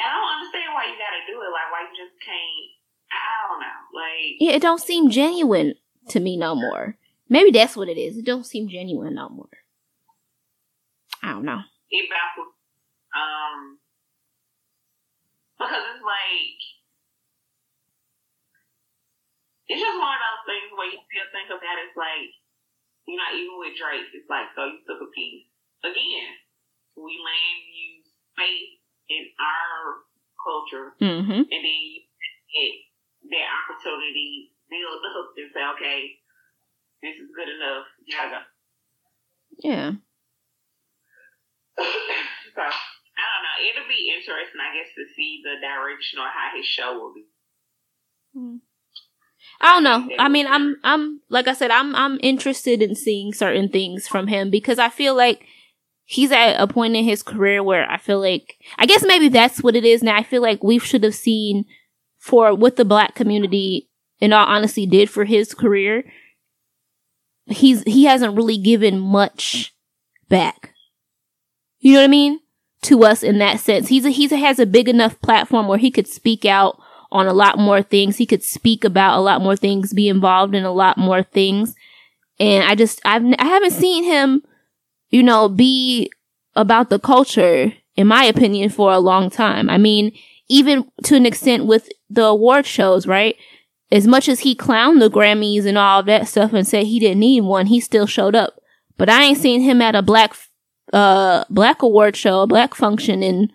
and I don't understand why you gotta do it. Like, why you just can't, I don't know. Like, yeah, it don't seem genuine to me no more. Maybe that's what it is. It don't seem genuine no more. I don't know. It baffles, um, because it's like, it's just one of those things where you still think of that as like, you know, even with Drake, it's like, so you took a piece. Again, we land use faith in our culture, mm-hmm. and then you get that opportunity, build the hook and say, okay, this is good enough. You gotta go. Yeah. so, I don't know. It'll be interesting, I guess, to see the direction or how his show will be. Mm. I don't know. I mean, I'm, I'm, like I said, I'm, I'm interested in seeing certain things from him because I feel like he's at a point in his career where I feel like, I guess maybe that's what it is now. I feel like we should have seen for what the black community, in all honesty, did for his career. He's, he hasn't really given much back. You know what I mean? To us in that sense. He's a, he's a, has a big enough platform where he could speak out on a lot more things. He could speak about a lot more things, be involved in a lot more things. And I just, I've, I haven't seen him, you know, be about the culture, in my opinion, for a long time. I mean, even to an extent with the award shows, right? As much as he clowned the Grammys and all that stuff and said he didn't need one, he still showed up. But I ain't seen him at a black, uh, black award show, a black function in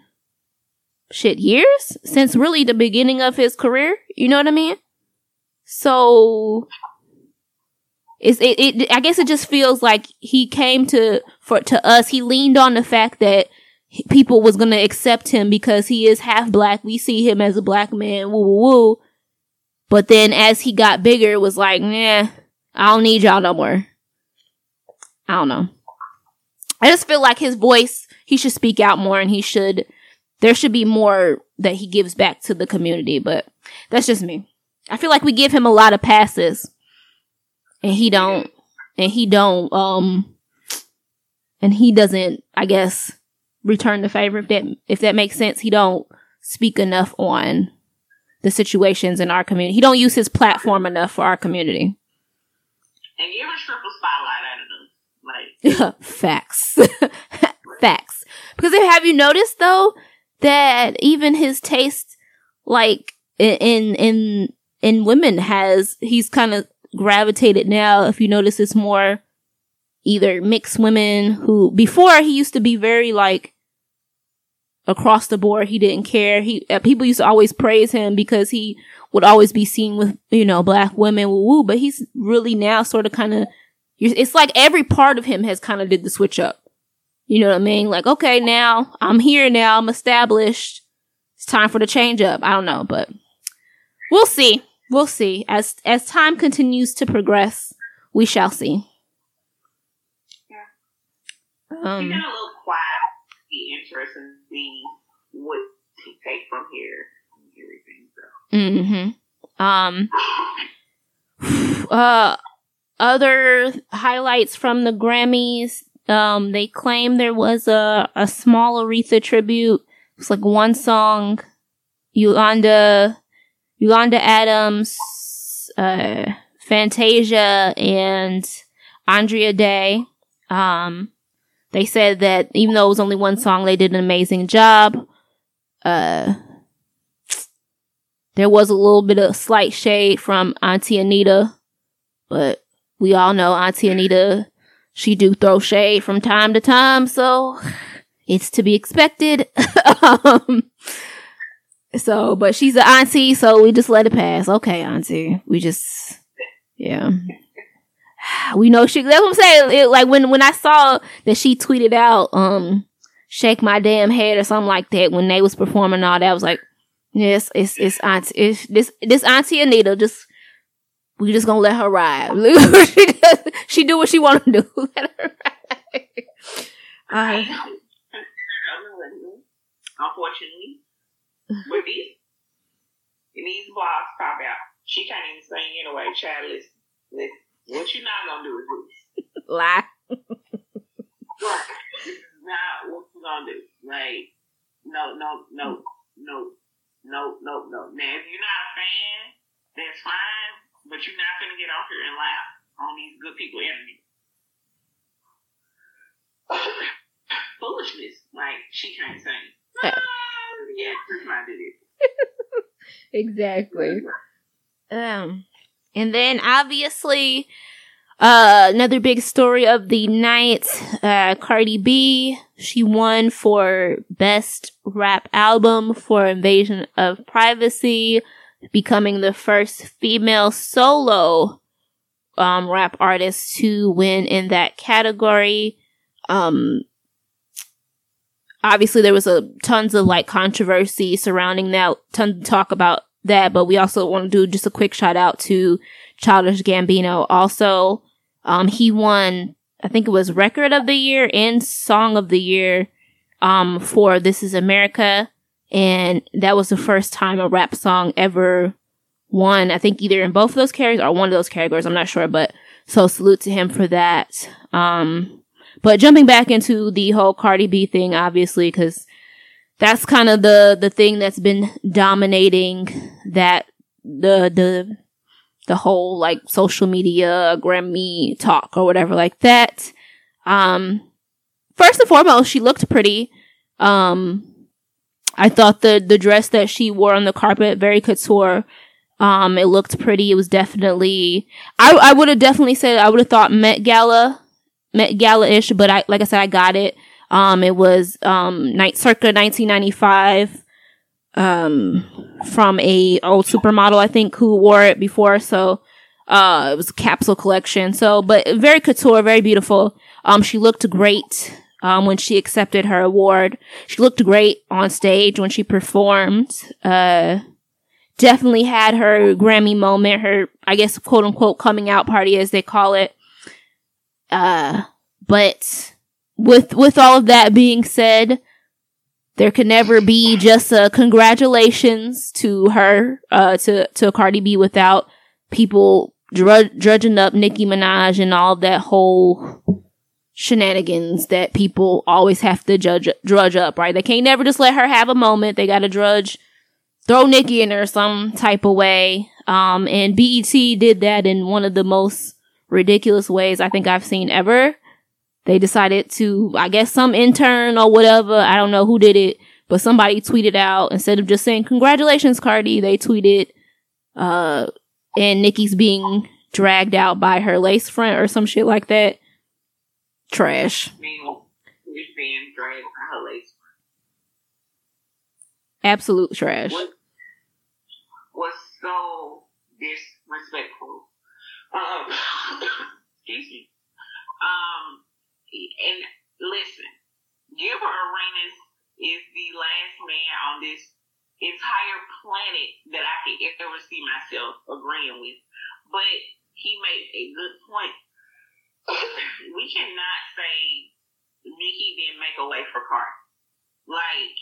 shit years since really the beginning of his career. You know what I mean? So it's it, it I guess it just feels like he came to for to us. He leaned on the fact that people was gonna accept him because he is half black. We see him as a black man. Woo woo woo. But then as he got bigger, it was like, nah, I don't need y'all no more. I don't know. I just feel like his voice, he should speak out more and he should there should be more that he gives back to the community, but that's just me. I feel like we give him a lot of passes and he don't and he don't um and he doesn't I guess return the favor if that if that makes sense. He don't speak enough on the situations in our community. He don't use his platform enough for our community. And give a triple spotlight out of them. Like facts. facts. Because have you noticed though that even his taste, like in in in women has he's kind of gravitated now. If you notice, it's more either mixed women who before he used to be very like across the board. He didn't care. He uh, people used to always praise him because he would always be seen with you know black women. Woo woo. But he's really now sort of kind of. It's like every part of him has kind of did the switch up. You know what I mean? Like, okay, now I'm here now. I'm established. It's time for the change up. I don't know, but we'll see. We'll see. As as time continues to progress, we shall see. Um, he got a little quiet. Be interesting to see what he take from here everything. So. Mm-hmm. Um. Uh. Other highlights from the Grammys. Um. They claim there was a a small Aretha tribute. It's like one song. Yolanda, Yolanda Adams, uh, Fantasia, and Andra Day. Um, they said that even though it was only one song, they did an amazing job. Uh, there was a little bit of slight shade from Auntie Anita, but we all know Auntie Anita, she do throw shade from time to time, so it's to be expected. um, so, but she's an auntie, so we just let it pass. Okay, auntie. We just, yeah we know she. That's what I'm saying. It, like when when I saw that she tweeted out, um, "Shake my damn head" or something like that when they was performing all that, I was like, "Yes, it's it's auntie. It's this this auntie Anita. Just we just gonna let her ride. she, she do what she want to do. let her ride." Uh, Unfortunately, with these, in these blogs pop out, she can't even sing anyway. Child, listen, listen. What you not gonna do is this. Lie. right. This is not what you gonna do. Like, no, no, no, no, no, no, no. Now, if you're not a fan, that's fine, but you're not gonna get off here and laugh on these good people energy. Foolishness. Like, she can't sing. Uh, yeah, did it. exactly. Um, and then obviously, uh, another big story of the night, uh, Cardi B, she won for best rap album for Invasion of Privacy, becoming the first female solo, um, rap artist to win in that category. Um, obviously there was a tons of like controversy surrounding that, tons of talk about that, but we also want to do just a quick shout out to Childish Gambino. Also, um, he won, I think it was record of the year and song of the year, um, for This Is America. And that was the first time a rap song ever won. I think either in both of those categories or one of those categories. I'm not sure, but so salute to him for that. Um, but jumping back into the whole Cardi B thing, obviously, cause that's kind of the the thing that's been dominating that the the the whole like social media Grammy talk or whatever like that. Um, first and foremost, she looked pretty. Um, I thought the the dress that she wore on the carpet very couture. Um, it looked pretty. It was definitely. I I would have definitely said I would have thought Met Gala, Met Gala ish, but I like I said I got it. Um, it was um, night circa 1995 um, from a old supermodel, I think, who wore it before. So, uh, it was capsule collection. So, but very couture, very beautiful. Um, she looked great, um, when she accepted her award. She looked great on stage when she performed. Uh, definitely had her Grammy moment, her, I guess, quote unquote, coming out party, as they call it. Uh, but with with all of that being said, there could never be just a congratulations to her, uh, to to Cardi B without people drudge, drudging up Nicki Minaj and all that whole shenanigans that people always have to judge drudge up, right? They can't never just let her have a moment. They got to drudge, throw Nicki in there some type of way. Um, and BET did that in one of the most ridiculous ways I think I've seen ever they decided to, I guess some intern or whatever, I don't know who did it, But somebody tweeted out instead of just saying congratulations, Cardi, they tweeted, uh, and Nicki's being dragged out by her lace front or some shit like that. Trash. being dragged by her lace Absolute trash. What was so disrespectful. Um, excuse me. And listen, Gilbert Arenas is the last man on this entire planet that I could ever see myself agreeing with. But he made a good point. we cannot say Nicki didn't make a way for Cardi. Like,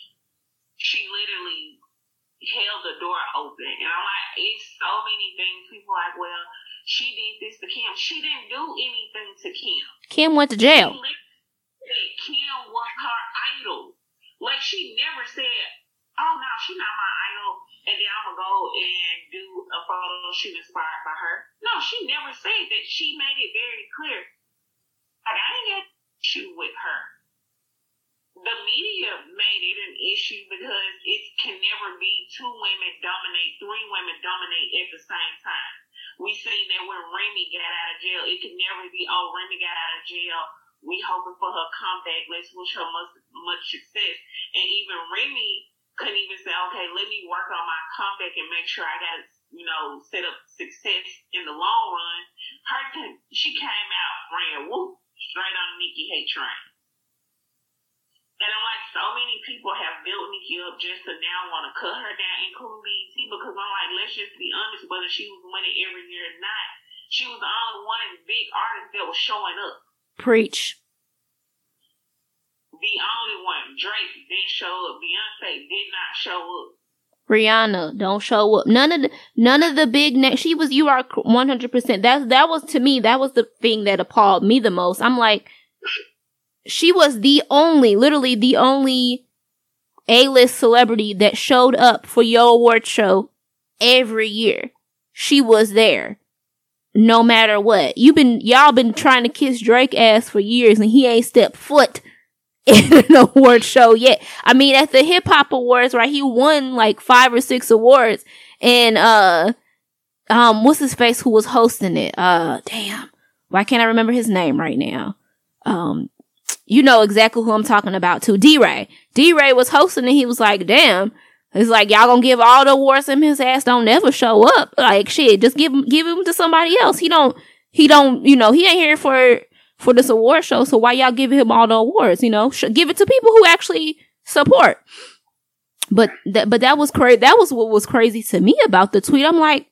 she literally held the door open. And I'm like, it's so many things. People like, well, she did this to Kim. She didn't do anything to Kim. Kim went to jail. Kim was her idol. Like she never said, "Oh no, she's not my idol," and then I'm gonna go and do a photo shoot inspired by her. No, she never said that. She made it very clear. Like I ain't got issue with her the media made it an issue because it can never be two women dominate, three women dominate at the same time. We seen that when Remy got out of jail, it could never be, oh, Remy got out of jail. We hoping for her comeback. Let's wish her much, much success. And even Remy couldn't even say, okay, let me work on my comeback and make sure I got, you know, set up success in the long run. Her, she came out ran whoop straight on the Nicki hate train. And I'm like, so many people have built Nicki up just to now want to cut her down, including BET, because I'm like, let's just be honest, whether she was winning every year or not, she was the only one big artist that was showing up. Preach. The only one. Drake didn't show up. Beyonce did not show up. Rihanna don't show up. None of the none of the big ne- she was you are 100%. That that was to me that was the thing that appalled me the most. I'm like she was the only, literally the only A-list celebrity that showed up for your award show every year. She was there. No matter what. You've been, y'all been trying to kiss Drake ass for years and he ain't stepped foot in an award show yet. I mean, at the hip hop awards, right? He won like five or six awards and, uh, um, what's his face who was hosting it? Uh, damn. Why can't I remember his name right now? Um, you know exactly who I'm talking about too. DeRay. DeRay was hosting and he was like, damn. It's like y'all gonna give all the awards and his ass don't never show up. Like shit, just give him give him to somebody else. He don't he don't you know he ain't here for for this award show. So why y'all giving him all the awards? You know, give it to people who actually support. But that but that was crazy. That was what was crazy to me about the tweet. I'm like,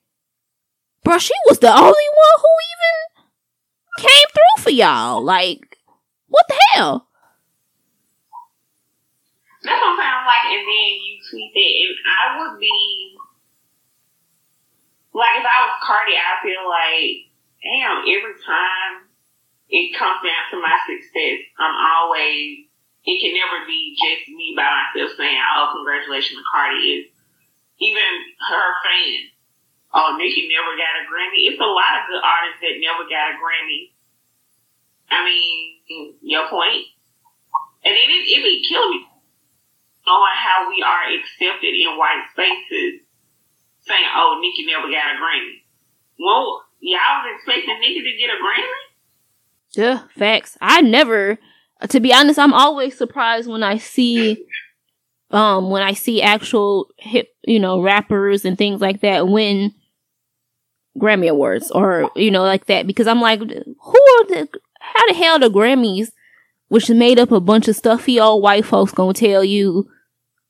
bro, she was the only one who even came through for y'all. Like what the hell? That's what I'm saying. I'm like, and then you tweet that, and I would be like, if I was Cardi, I feel like, damn, every time it comes down to my success, I'm always. It can never be just me by myself saying, "Oh, congratulations Cardi." Is even her fans. Oh, Nicki never got a Grammy. It's a lot of good artists that never got a Grammy. I mean, your point. And it, it, be killing me knowing how we are accepted in white spaces saying, oh, Nicki never got a Grammy. Well, y'all was expecting Nicki to get a Grammy? Yeah, facts. I never, to be honest, I'm always surprised when I see, um, when I see actual hip, you know, rappers and things like that win Grammy Awards or, you know, like that because I'm like, who are the, how the hell the Grammys, which made up a bunch of stuffy old white folks, gonna tell you,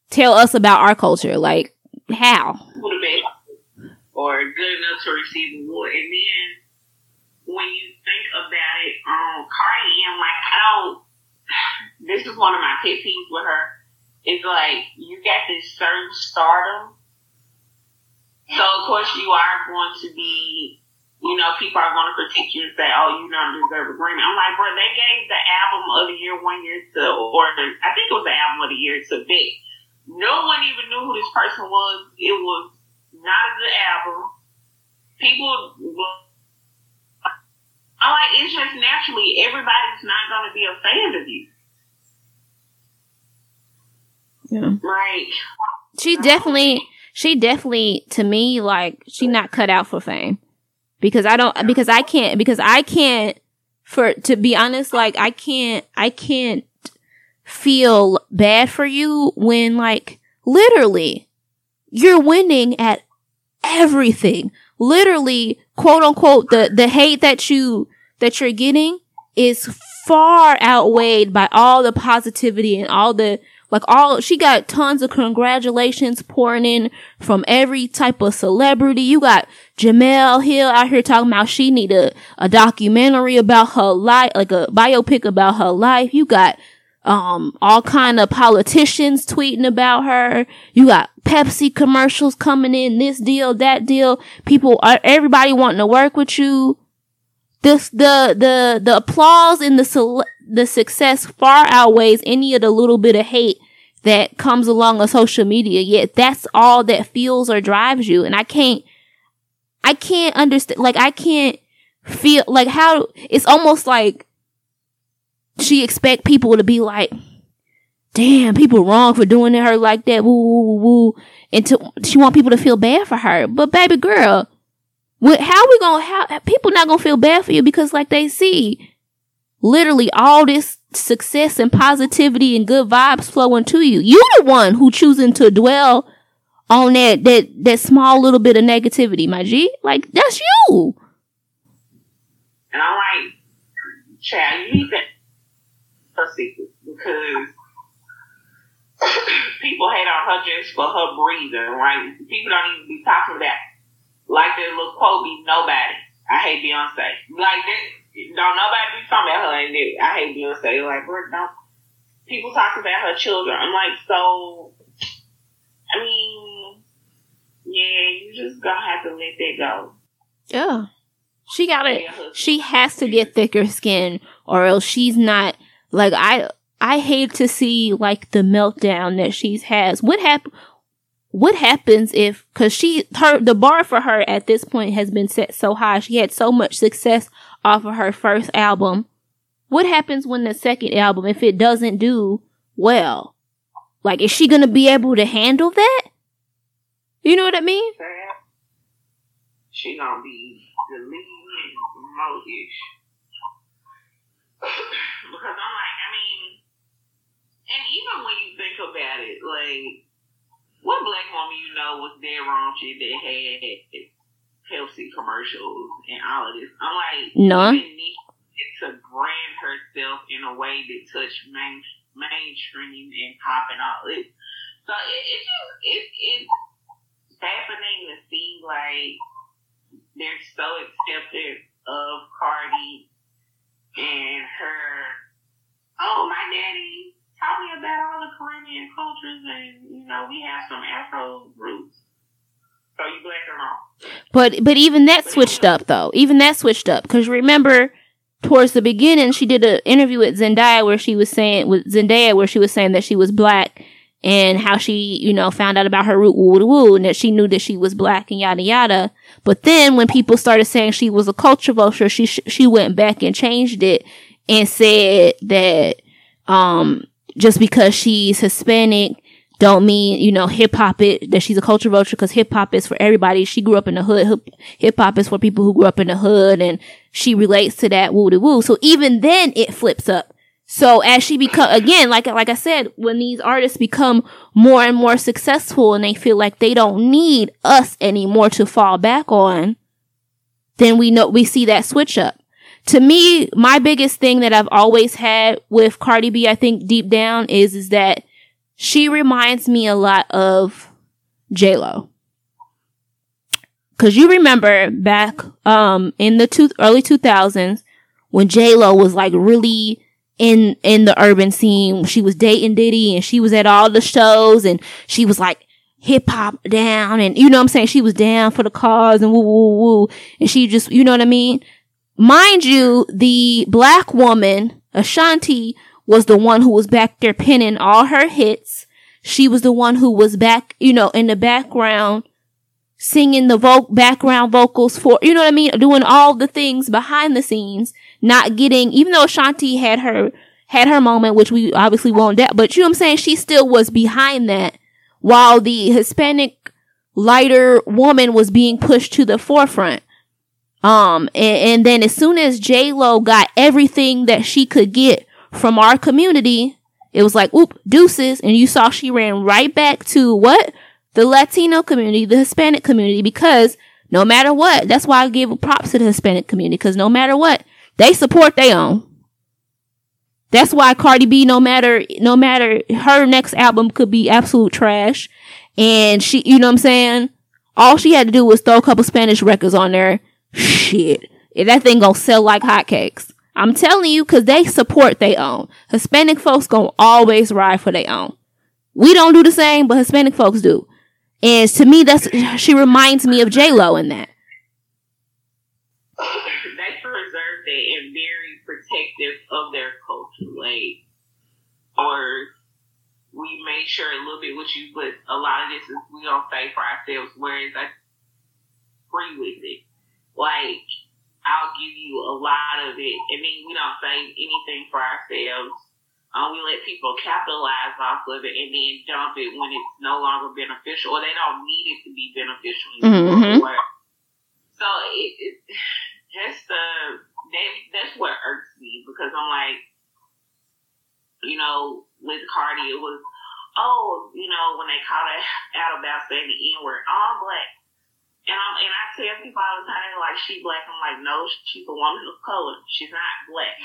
tell us about our culture? Like, how? Or good enough to receive an award. And then when you think about it, um, Cardi M, like, I don't, this is one of my pet peeves with her. It's like, you got this certain stardom. So, of course, you are going to be you know, people are going to critique you and say, oh, you don't deserve a Grammy. I'm like, bro, they gave the album of the year one year to, or I think it was the album of the year to Beck. No one even knew who this person was. It was not a good album. People, I'm like, it's just naturally, everybody's not going to be a fan of you. Yeah. Like She definitely, she definitely, to me, like, she not cut out for fame. Because I don't, because I can't, because I can't, for, to be honest, like, I can't, I can't feel bad for you when, like, literally, you're winning at everything. Literally, quote unquote, the, the hate that you, that you're getting is far outweighed by all the positivity and all the like all she got tons of congratulations pouring in from every type of celebrity. You got Jemele Hill out here talking about she need a, a documentary about her life, like a biopic about her life. You got um all kind of politicians tweeting about her. You got Pepsi commercials coming in, this deal, that deal. People are everybody wanting to work with you. This the the the applause and the cele- the success far outweighs any of the little bit of hate that comes along on social media. Yet that's all that fuels or drives you. And I can't, I can't understand, like, I can't feel, like, how, it's almost like she expect people to be like, damn, people wrong for doing her like that, woo, woo, woo, woo. And to, she want people to feel bad for her. But baby girl, what, how we gonna, how, people not gonna feel bad for you because like they see literally all this success and positivity and good vibes flowing to you. You the one who choosing to dwell on that that that small little bit of negativity, my G. Like that's you. And I'm like, child, you need that secret because people hate on her just for her breathing, right? People don't even be talking about like that little quote be nobody. I hate Beyonce. Like that don't nobody be talking about her and I hate Beyonce. Like, bro, don't people talking about her children. I'm like, so I mean, yeah, you just gonna have to let that go. Yeah. She gotta she has to get thicker skin or else she's not like I I hate to see like the meltdown that she's has. What hap- what happens if cuz she her the bar for her at this point has been set so high. She had so much success off of her first album. What happens when the second album if it doesn't do well? Like is she to be able to handle that? You know what I mean? She gonna be the lead mo-ish. because I'm like, I mean, and even when you think about it, like, what black woman you know was dead raunchy that had Pepsi commercials and all of this? I'm like, None. to brand herself in a way that touched main, mainstream and pop and all this. So it, it just, it, it's fascinating to see, like, they're so accepted of Cardi and her. Oh, my daddy taught me about all the Caribbean cultures, and you know we have some Afro roots. So you black? But but even that switched up though. Even that switched up because remember towards the beginning she did an interview with Zendaya where she was saying with Zendaya where she was saying that she was black and how she you know found out about her root woo woo and that she knew that she was black and yada yada. But then when people started saying she was a culture vulture, she she went back and changed it and said that um just because she's Hispanic don't mean you know hip hop it that she's a culture vulture because hip hop is for everybody. She grew up in the hood. Hip hop is for people who grew up in the hood, and she relates to that woo woo. So even then, it flips up. So as she become again, like like I said, when these artists become more and more successful, and they feel like they don't need us anymore to fall back on, then we know we see that switch up. To me, my biggest thing that I've always had with Cardi B, I think deep down is is that she reminds me a lot of J Lo. Cause you remember back um in the two, early two thousands when J Lo was like really in in the urban scene. She was dating Diddy and she was at all the shows and she was like hip hop down and you know what I'm saying? She was down for the cause and woo woo woo. And she just you know what I mean? Mind you, the black woman, Ashanti, was the one who was back there pinning all her hits. She was the one who was back, you know, in the background singing the vo- background vocals for, you know what I mean? Doing all the things behind the scenes, not getting, even though Shanti had her, had her moment, which we obviously won't doubt, but you know what I'm saying? She still was behind that while the Hispanic lighter woman was being pushed to the forefront. Um, and, and then as soon as J Lo got everything that she could get from our community, it was like, oop, deuces. And you saw she ran right back to what? The Latino community, the Hispanic community, because no matter what, that's why I give props to the Hispanic community, because no matter what, they support their own. That's why Cardi B, no matter, no matter her next album could be absolute trash. And she, you know what I'm saying? All she had to do was throw a couple Spanish records on there. Shit. That thing gonna sell like hotcakes. I'm telling you, cause they support their own. Hispanic folks gonna always ride for their own. We don't do the same, but Hispanic folks do. And to me, that's, she reminds me of J-Lo in that. they preserve it and very protective of their culture. Like, or we made sure a little bit with you, but a lot of this is we don't say for ourselves, whereas I agree with it. Like, I'll give you a lot of it, and then we don't say anything for ourselves. Um, we let people capitalize off of it and then dump it when it's no longer beneficial, or they don't need it to be beneficial anymore. Mm-hmm. So it, it just uh, that, that's what irks me because I'm like, you know, with Cardi, it was, oh, you know, when they called her out about saying the N word, all black. And I'm and I tell people all the time, like she black. I'm like, no, she's a woman of color. She's not black.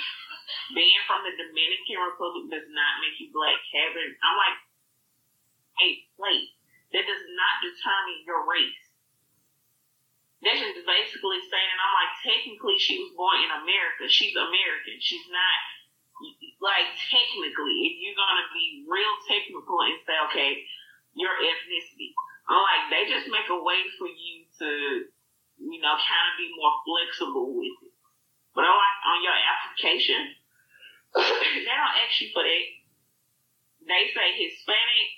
Being from the Dominican Republic does not make you black. Having, I'm like, hey, wait, that does not determine your race. That's just basically saying, and I'm like, technically, she was born in America. She's American. She's not like technically, if you're gonna be real technical and say, okay, your ethnicity, I'm like, they just make a way for you to, you know, kind of be more flexible with it. But I'm like, on your application, they don't ask you for that. They say Hispanic,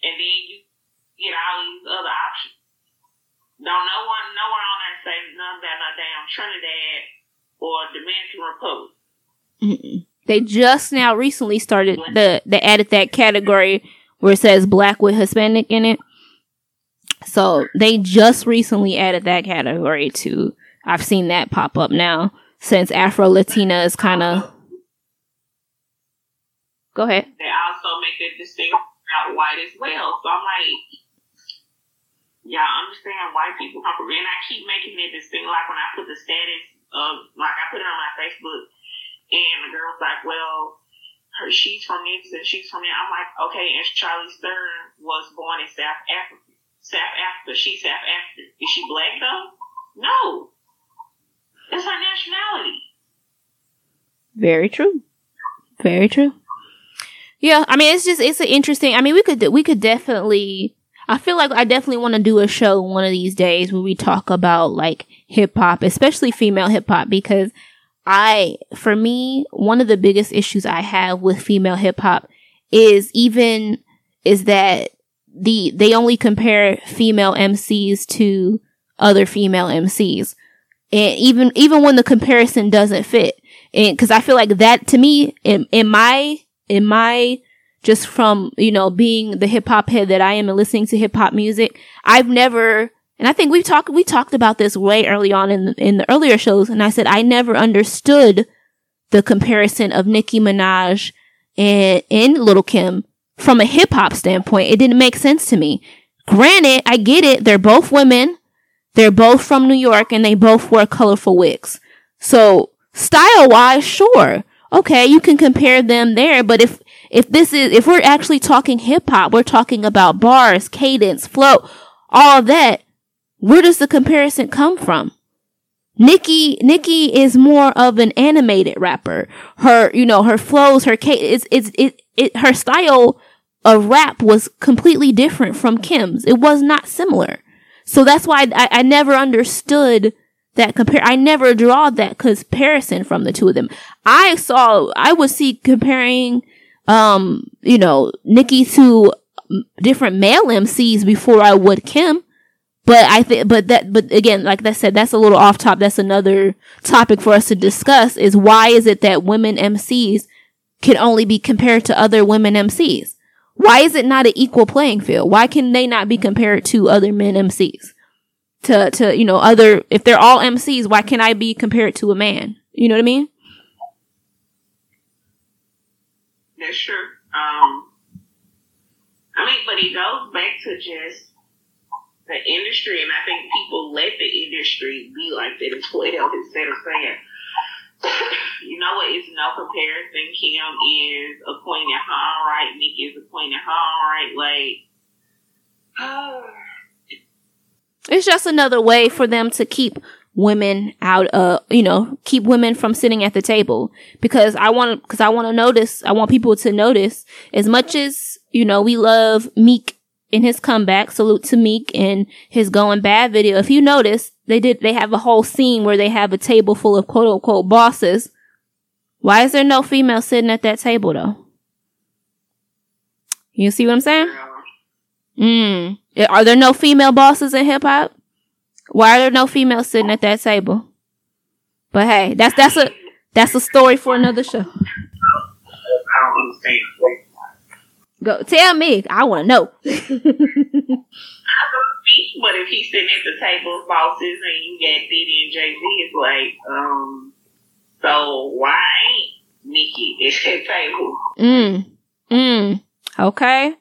and then you get all these other options. Don't no one, no one on there say none about no damn Trinidad or Dominican Republic. Mm-mm. They just now recently started the they added that category where it says black with Hispanic in it. So they just recently added that category to. I've seen that pop up now since Afro Latina is kind of. Go ahead. They also make the distinction about white as well. So I'm like, y'all understand white people come from, and I keep making it distinct. Like when I put the status of, like I put it on my Facebook and the girl's like, well, her she's from this and she's from that. I'm like, okay, and Charlize Theron was born in South Africa. South Africa. She's South African. Is she black though? No. It's her nationality. Very true. Very true. Yeah, I mean, it's just it's an interesting. I mean, we could we could definitely. I feel like I definitely want to do a show one of these days where we talk about like hip hop, especially female hip hop, because I, for me, one of the biggest issues I have with female hip hop is even, is that the, they only compare female MCs to other female MCs. And even, even when the comparison doesn't fit. And cause I feel like that to me, in, in my, in my, just from, you know, being the hip hop head that I am and listening to hip hop music, I've never and I think we talked we talked about this way early on in in the earlier shows, and I said I never understood the comparison of Nicki Minaj and and Lil' Kim from a hip hop standpoint. It didn't make sense to me. Granted, I get it; they're both women, they're both from New York, and they both wear colorful wigs. So style wise, sure, okay, you can compare them there. But if if this is if we're actually talking hip hop, we're talking about bars, cadence, flow, all that where does the comparison come from? Nikki, Nicki is more of an animated rapper. Her, you know, her flows, her cadence, it's, it's, it, it, her style of rap was completely different from Kim's. It was not similar. So that's why I, I never understood that compare. I never draw that comparison from the two of them. I saw, I would see comparing, um, you know, Nicki to different male MCs before I would Kim. But I think, but that, but again, like I said, that's a little off top. That's another topic for us to discuss is why is it that women MCs can only be compared to other women MCs? Why is it not an equal playing field? Why can they not be compared to other men MCs? To, to, you know, other, if they're all MCs, why can I be compared to a man? You know what I mean? That's true. Um, I mean, but it goes back to just the industry, and I think people let the industry be like that play out instead of saying, you know what, it's no comparison. Kim is a queen at home, right? Nick is a queen at home, right? Like, it's just another way for them to keep women out of you know keep women from sitting at the table because i want because i want to notice i want people to notice as much as you know we love meek in his comeback salute to meek and his going bad video if you notice they did they have a whole scene where they have a table full of quote unquote bosses why is there no female sitting at that table though you see what i'm saying mm are there no female bosses in hip-hop why are there no females sitting at that table? But hey, that's that's a that's a story for another show. I don't understand. Go tell me. I want to know. but if he's sitting at the table of bosses and you got Diddy and Jay Z, it's like, um, so why ain't Nicki at that table? Mm. Mm. Okay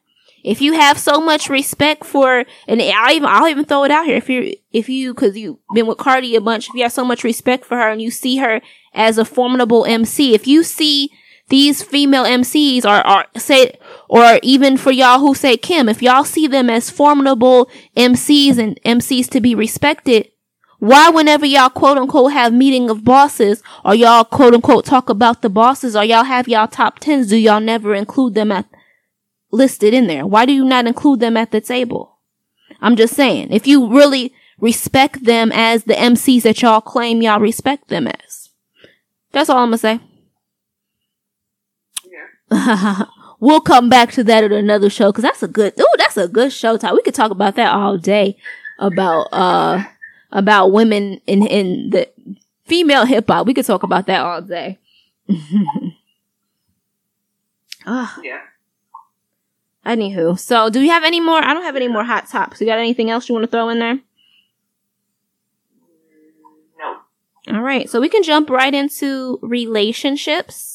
if you have so much respect for, and I'll even, I'll even throw it out here. If you, if you, cause you've been with Cardi a bunch, if you have so much respect for her and you see her as a formidable MC, if you see these female MCs are, or say, or even for y'all who say Kim, if y'all see them as formidable MCs and MCs to be respected, why whenever y'all quote unquote have meeting of bosses or y'all quote unquote talk about the bosses or y'all have y'all top tens, do y'all never include them at listed in there? Why do you not include them at the table? I'm just saying, if you really respect them as the MCs that y'all claim y'all respect them as. That's all I'm gonna say. We'll come back to that at another show because that's a good. Oh, that's a good show. Time we could talk about that all day about uh about women in in the female hip hop. We could talk about that all day. ah. Yeah. Anywho, so do you have any more? I don't have any more hot tops. You got anything else you want to throw in there? No. All right, so we can jump right into relationships.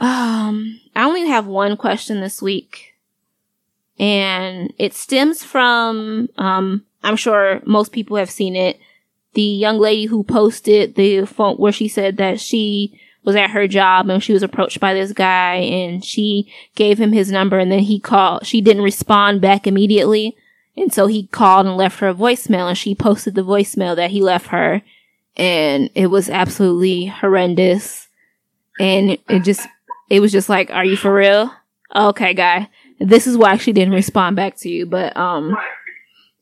Um, I only have one question this week, and it stems from um. I'm sure most people have seen it. The young lady who posted the phone where she said that she was at her job and she was approached by this guy and she gave him his number and then he called. She didn't respond back immediately. And so he called and left her a voicemail and she posted the voicemail that he left her. And it was absolutely horrendous. And it just, it was just like, are you for real? Okay, guy. This is why she didn't respond back to you. But, um,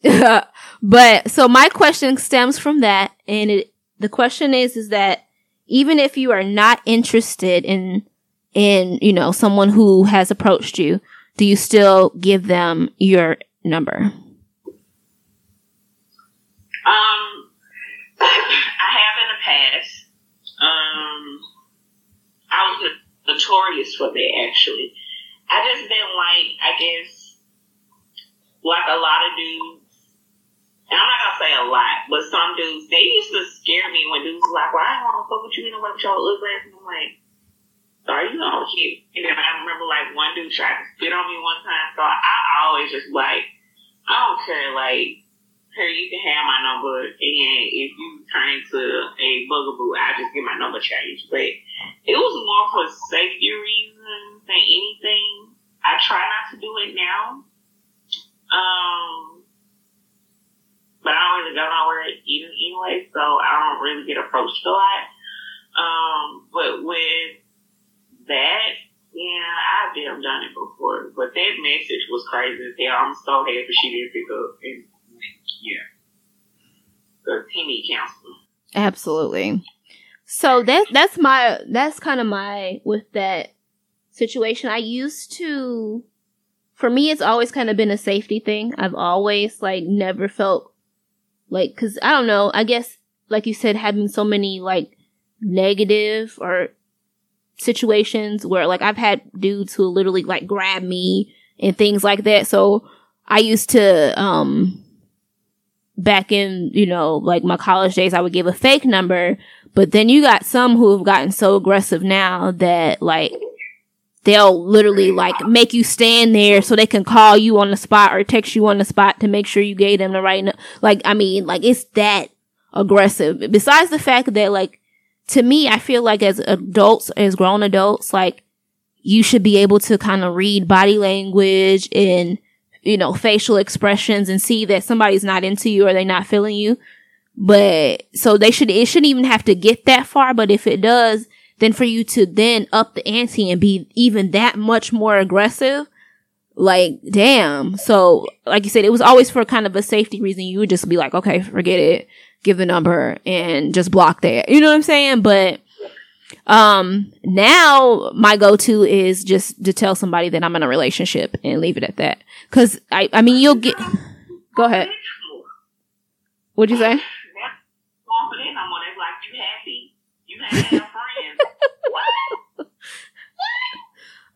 but so my question stems from that. And it, the question is, is that even if you are not interested in in you know someone who has approached you do you still give them your number um i have in the past um notorious for that actually i just didn't like i guess like a lot of dudes and I'm not gonna say a lot, but some dudes, they used to scare me when dudes were like, well, I don't want to fuck with you anyway with your ugly ass. And I'm like, sorry, you know, shit. And then I remember like one dude tried to spit on me one time, so I always just like, I don't care, like, here, you can have my number, and if you turn into a bugaboo, I just get my number changed. But it was more for safety reasons than anything. I try not to do it now. Um, but I don't really go nowhere even anyway, so I don't really get approached a lot. Um, but with that, yeah, I've been done it before. But that message was crazy hell. I'm so happy she didn't pick up. And, yeah. The TV counselor. Absolutely. So that that's my that's kind of my with that situation. I used to for me, it's always kind of been a safety thing. I've always like never felt like, cause I don't know, I guess, like you said, having so many like negative or situations where like I've had dudes who literally like grab me and things like that. So I used to, um, back in, you know, like my college days, I would give a fake number, but then you got some who have gotten so aggressive now that like they'll literally like make you stand there so they can call you on the spot or text you on the spot to make sure you gave them the right, nu- like, I mean, like it's that aggressive. Besides the fact that like, to me, I feel like as adults, as grown adults, like you should be able to kind of read body language and, you know, facial expressions and see that somebody's not into you or they're not feeling you. But so they should, it shouldn't even have to get that far. But if it does, then for you to then up the ante and be even that much more aggressive, like, damn. So, like you said, it was always for kind of a safety reason. You would just be like, okay, forget it. Give the number and just block that. You know what I'm saying? But, um, now my go-to is just to tell somebody that I'm in a relationship and leave it at that. Cause I, I mean, you'll get, go ahead. What'd you say? That's confident. I'm on it like you happy. You have friends. what?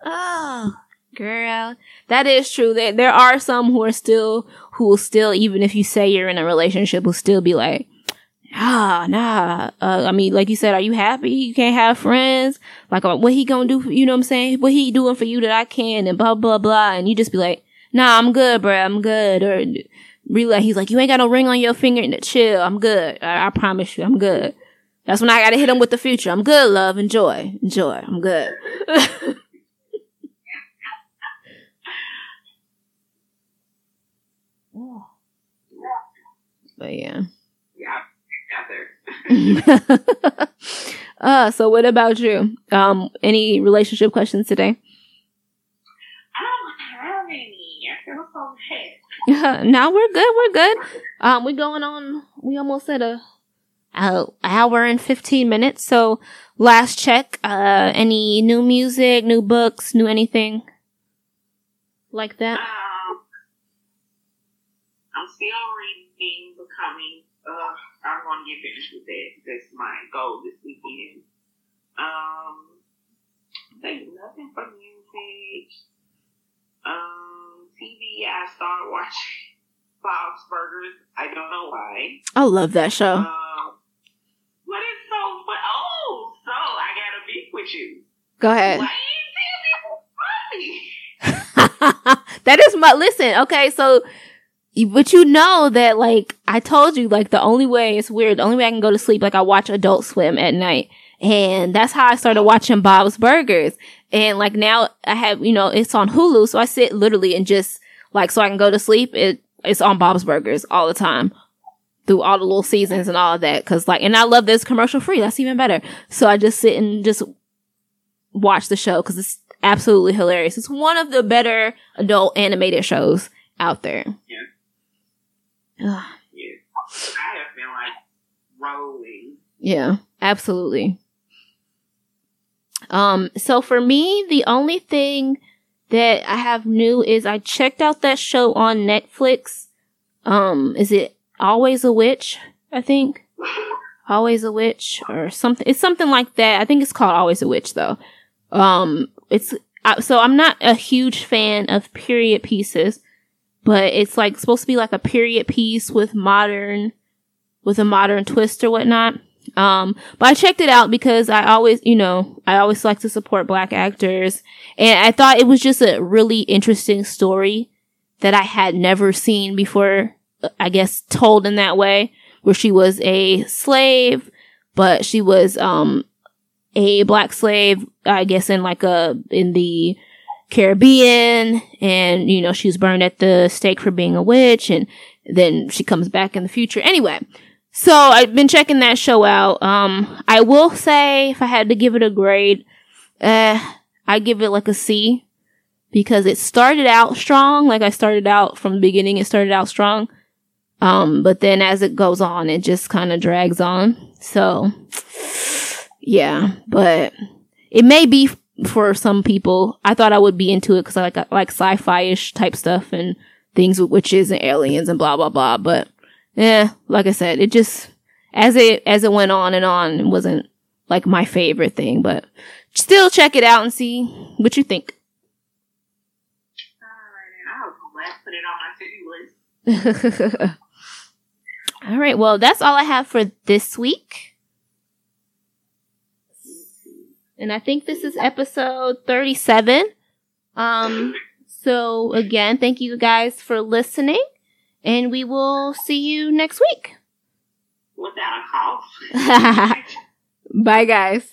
Oh, girl. That is true. There, there are some who are still, who will still, even if you say you're in a relationship, will still be like, ah, nah. Uh, I mean, like you said, are you happy? You can't have friends. Like, uh, what he gonna do? For, you know what I'm saying? What he doing for you that I can? And blah blah blah. And you just be like, nah, I'm good, bro. I'm good. Or really, he's like, you ain't got no ring on your finger. And chill. I'm good. I, I promise you, I'm good. That's when I gotta hit him with the future. I'm good, love. Enjoy, enjoy. I'm good. but yeah. Yeah, got there. uh, so what about you? Um, any relationship questions today? I don't have any. I feel so bad. no, we're good. We're good. Um, we're going on. We almost at a, a hour and fifteen minutes. So last check. Uh, any new music, new books, new anything like that? Um, I'm still reading Becoming. Uh, To get finished with that. That's my goal this weekend. Um, there's nothing for music. Um, TV, I started watching Bob's Burgers. I don't know why. I love that show. Um, what is so? But oh, so I got a beef with you. Go ahead. Why you tell me funny? that is my listen. Okay, so but you know that like I told you like the only way it's weird. The only way I can go to sleep like I watch Adult Swim at night, and that's how I started watching Bob's Burgers. And like now I have you know it's on Hulu, so I sit literally and just like so I can go to sleep. It it's on Bob's Burgers all the time through all the little seasons and all of that. Cause like, and I love this commercial free. That's even better. So I just sit and just watch the show because it's absolutely hilarious. It's one of the better adult animated shows out there. Yeah. Ugh. Yeah. I have been like rolling. Yeah, absolutely. Um, so for me, the only thing that I have new is I checked out that show on Netflix. Um, is it Always a Witch? I think. Always a Witch or something. It's something like that. I think it's called Always a Witch though. Um, it's, uh, so I'm not a huge fan of period pieces, but it's like supposed to be like a period piece with modern, with a modern twist or whatnot. Um, but I checked it out because I always, you know, I always like to support black actors. And I thought it was just a really interesting story that I had never seen before, I guess told in that way, where she was a slave, but she was, um, a black slave, I guess in like a, in the Caribbean and, you know, she was burned at the stake for being a witch and then she comes back in the future. Anyway, so I've been checking that show out. Um, I will say if I had to give it a grade, uh, I give it like a C because it started out strong. Like I started out from the beginning, it started out strong. Um, but then as it goes on, it just kind of drags on. So yeah, but it may be for some people. I thought I would be into it because I like I like sci-fi ish type stuff and things with witches and aliens and blah blah blah. But yeah, like I said, it just as it as it went on and on, it wasn't like my favorite thing. But still, check it out and see what you think. Alright, I'll put it on my to-do list. all right, well, that's all I have for this week. And I think this is episode 37. Um, so again, thank you guys for listening and we will see you next week. Without a cough. Bye guys.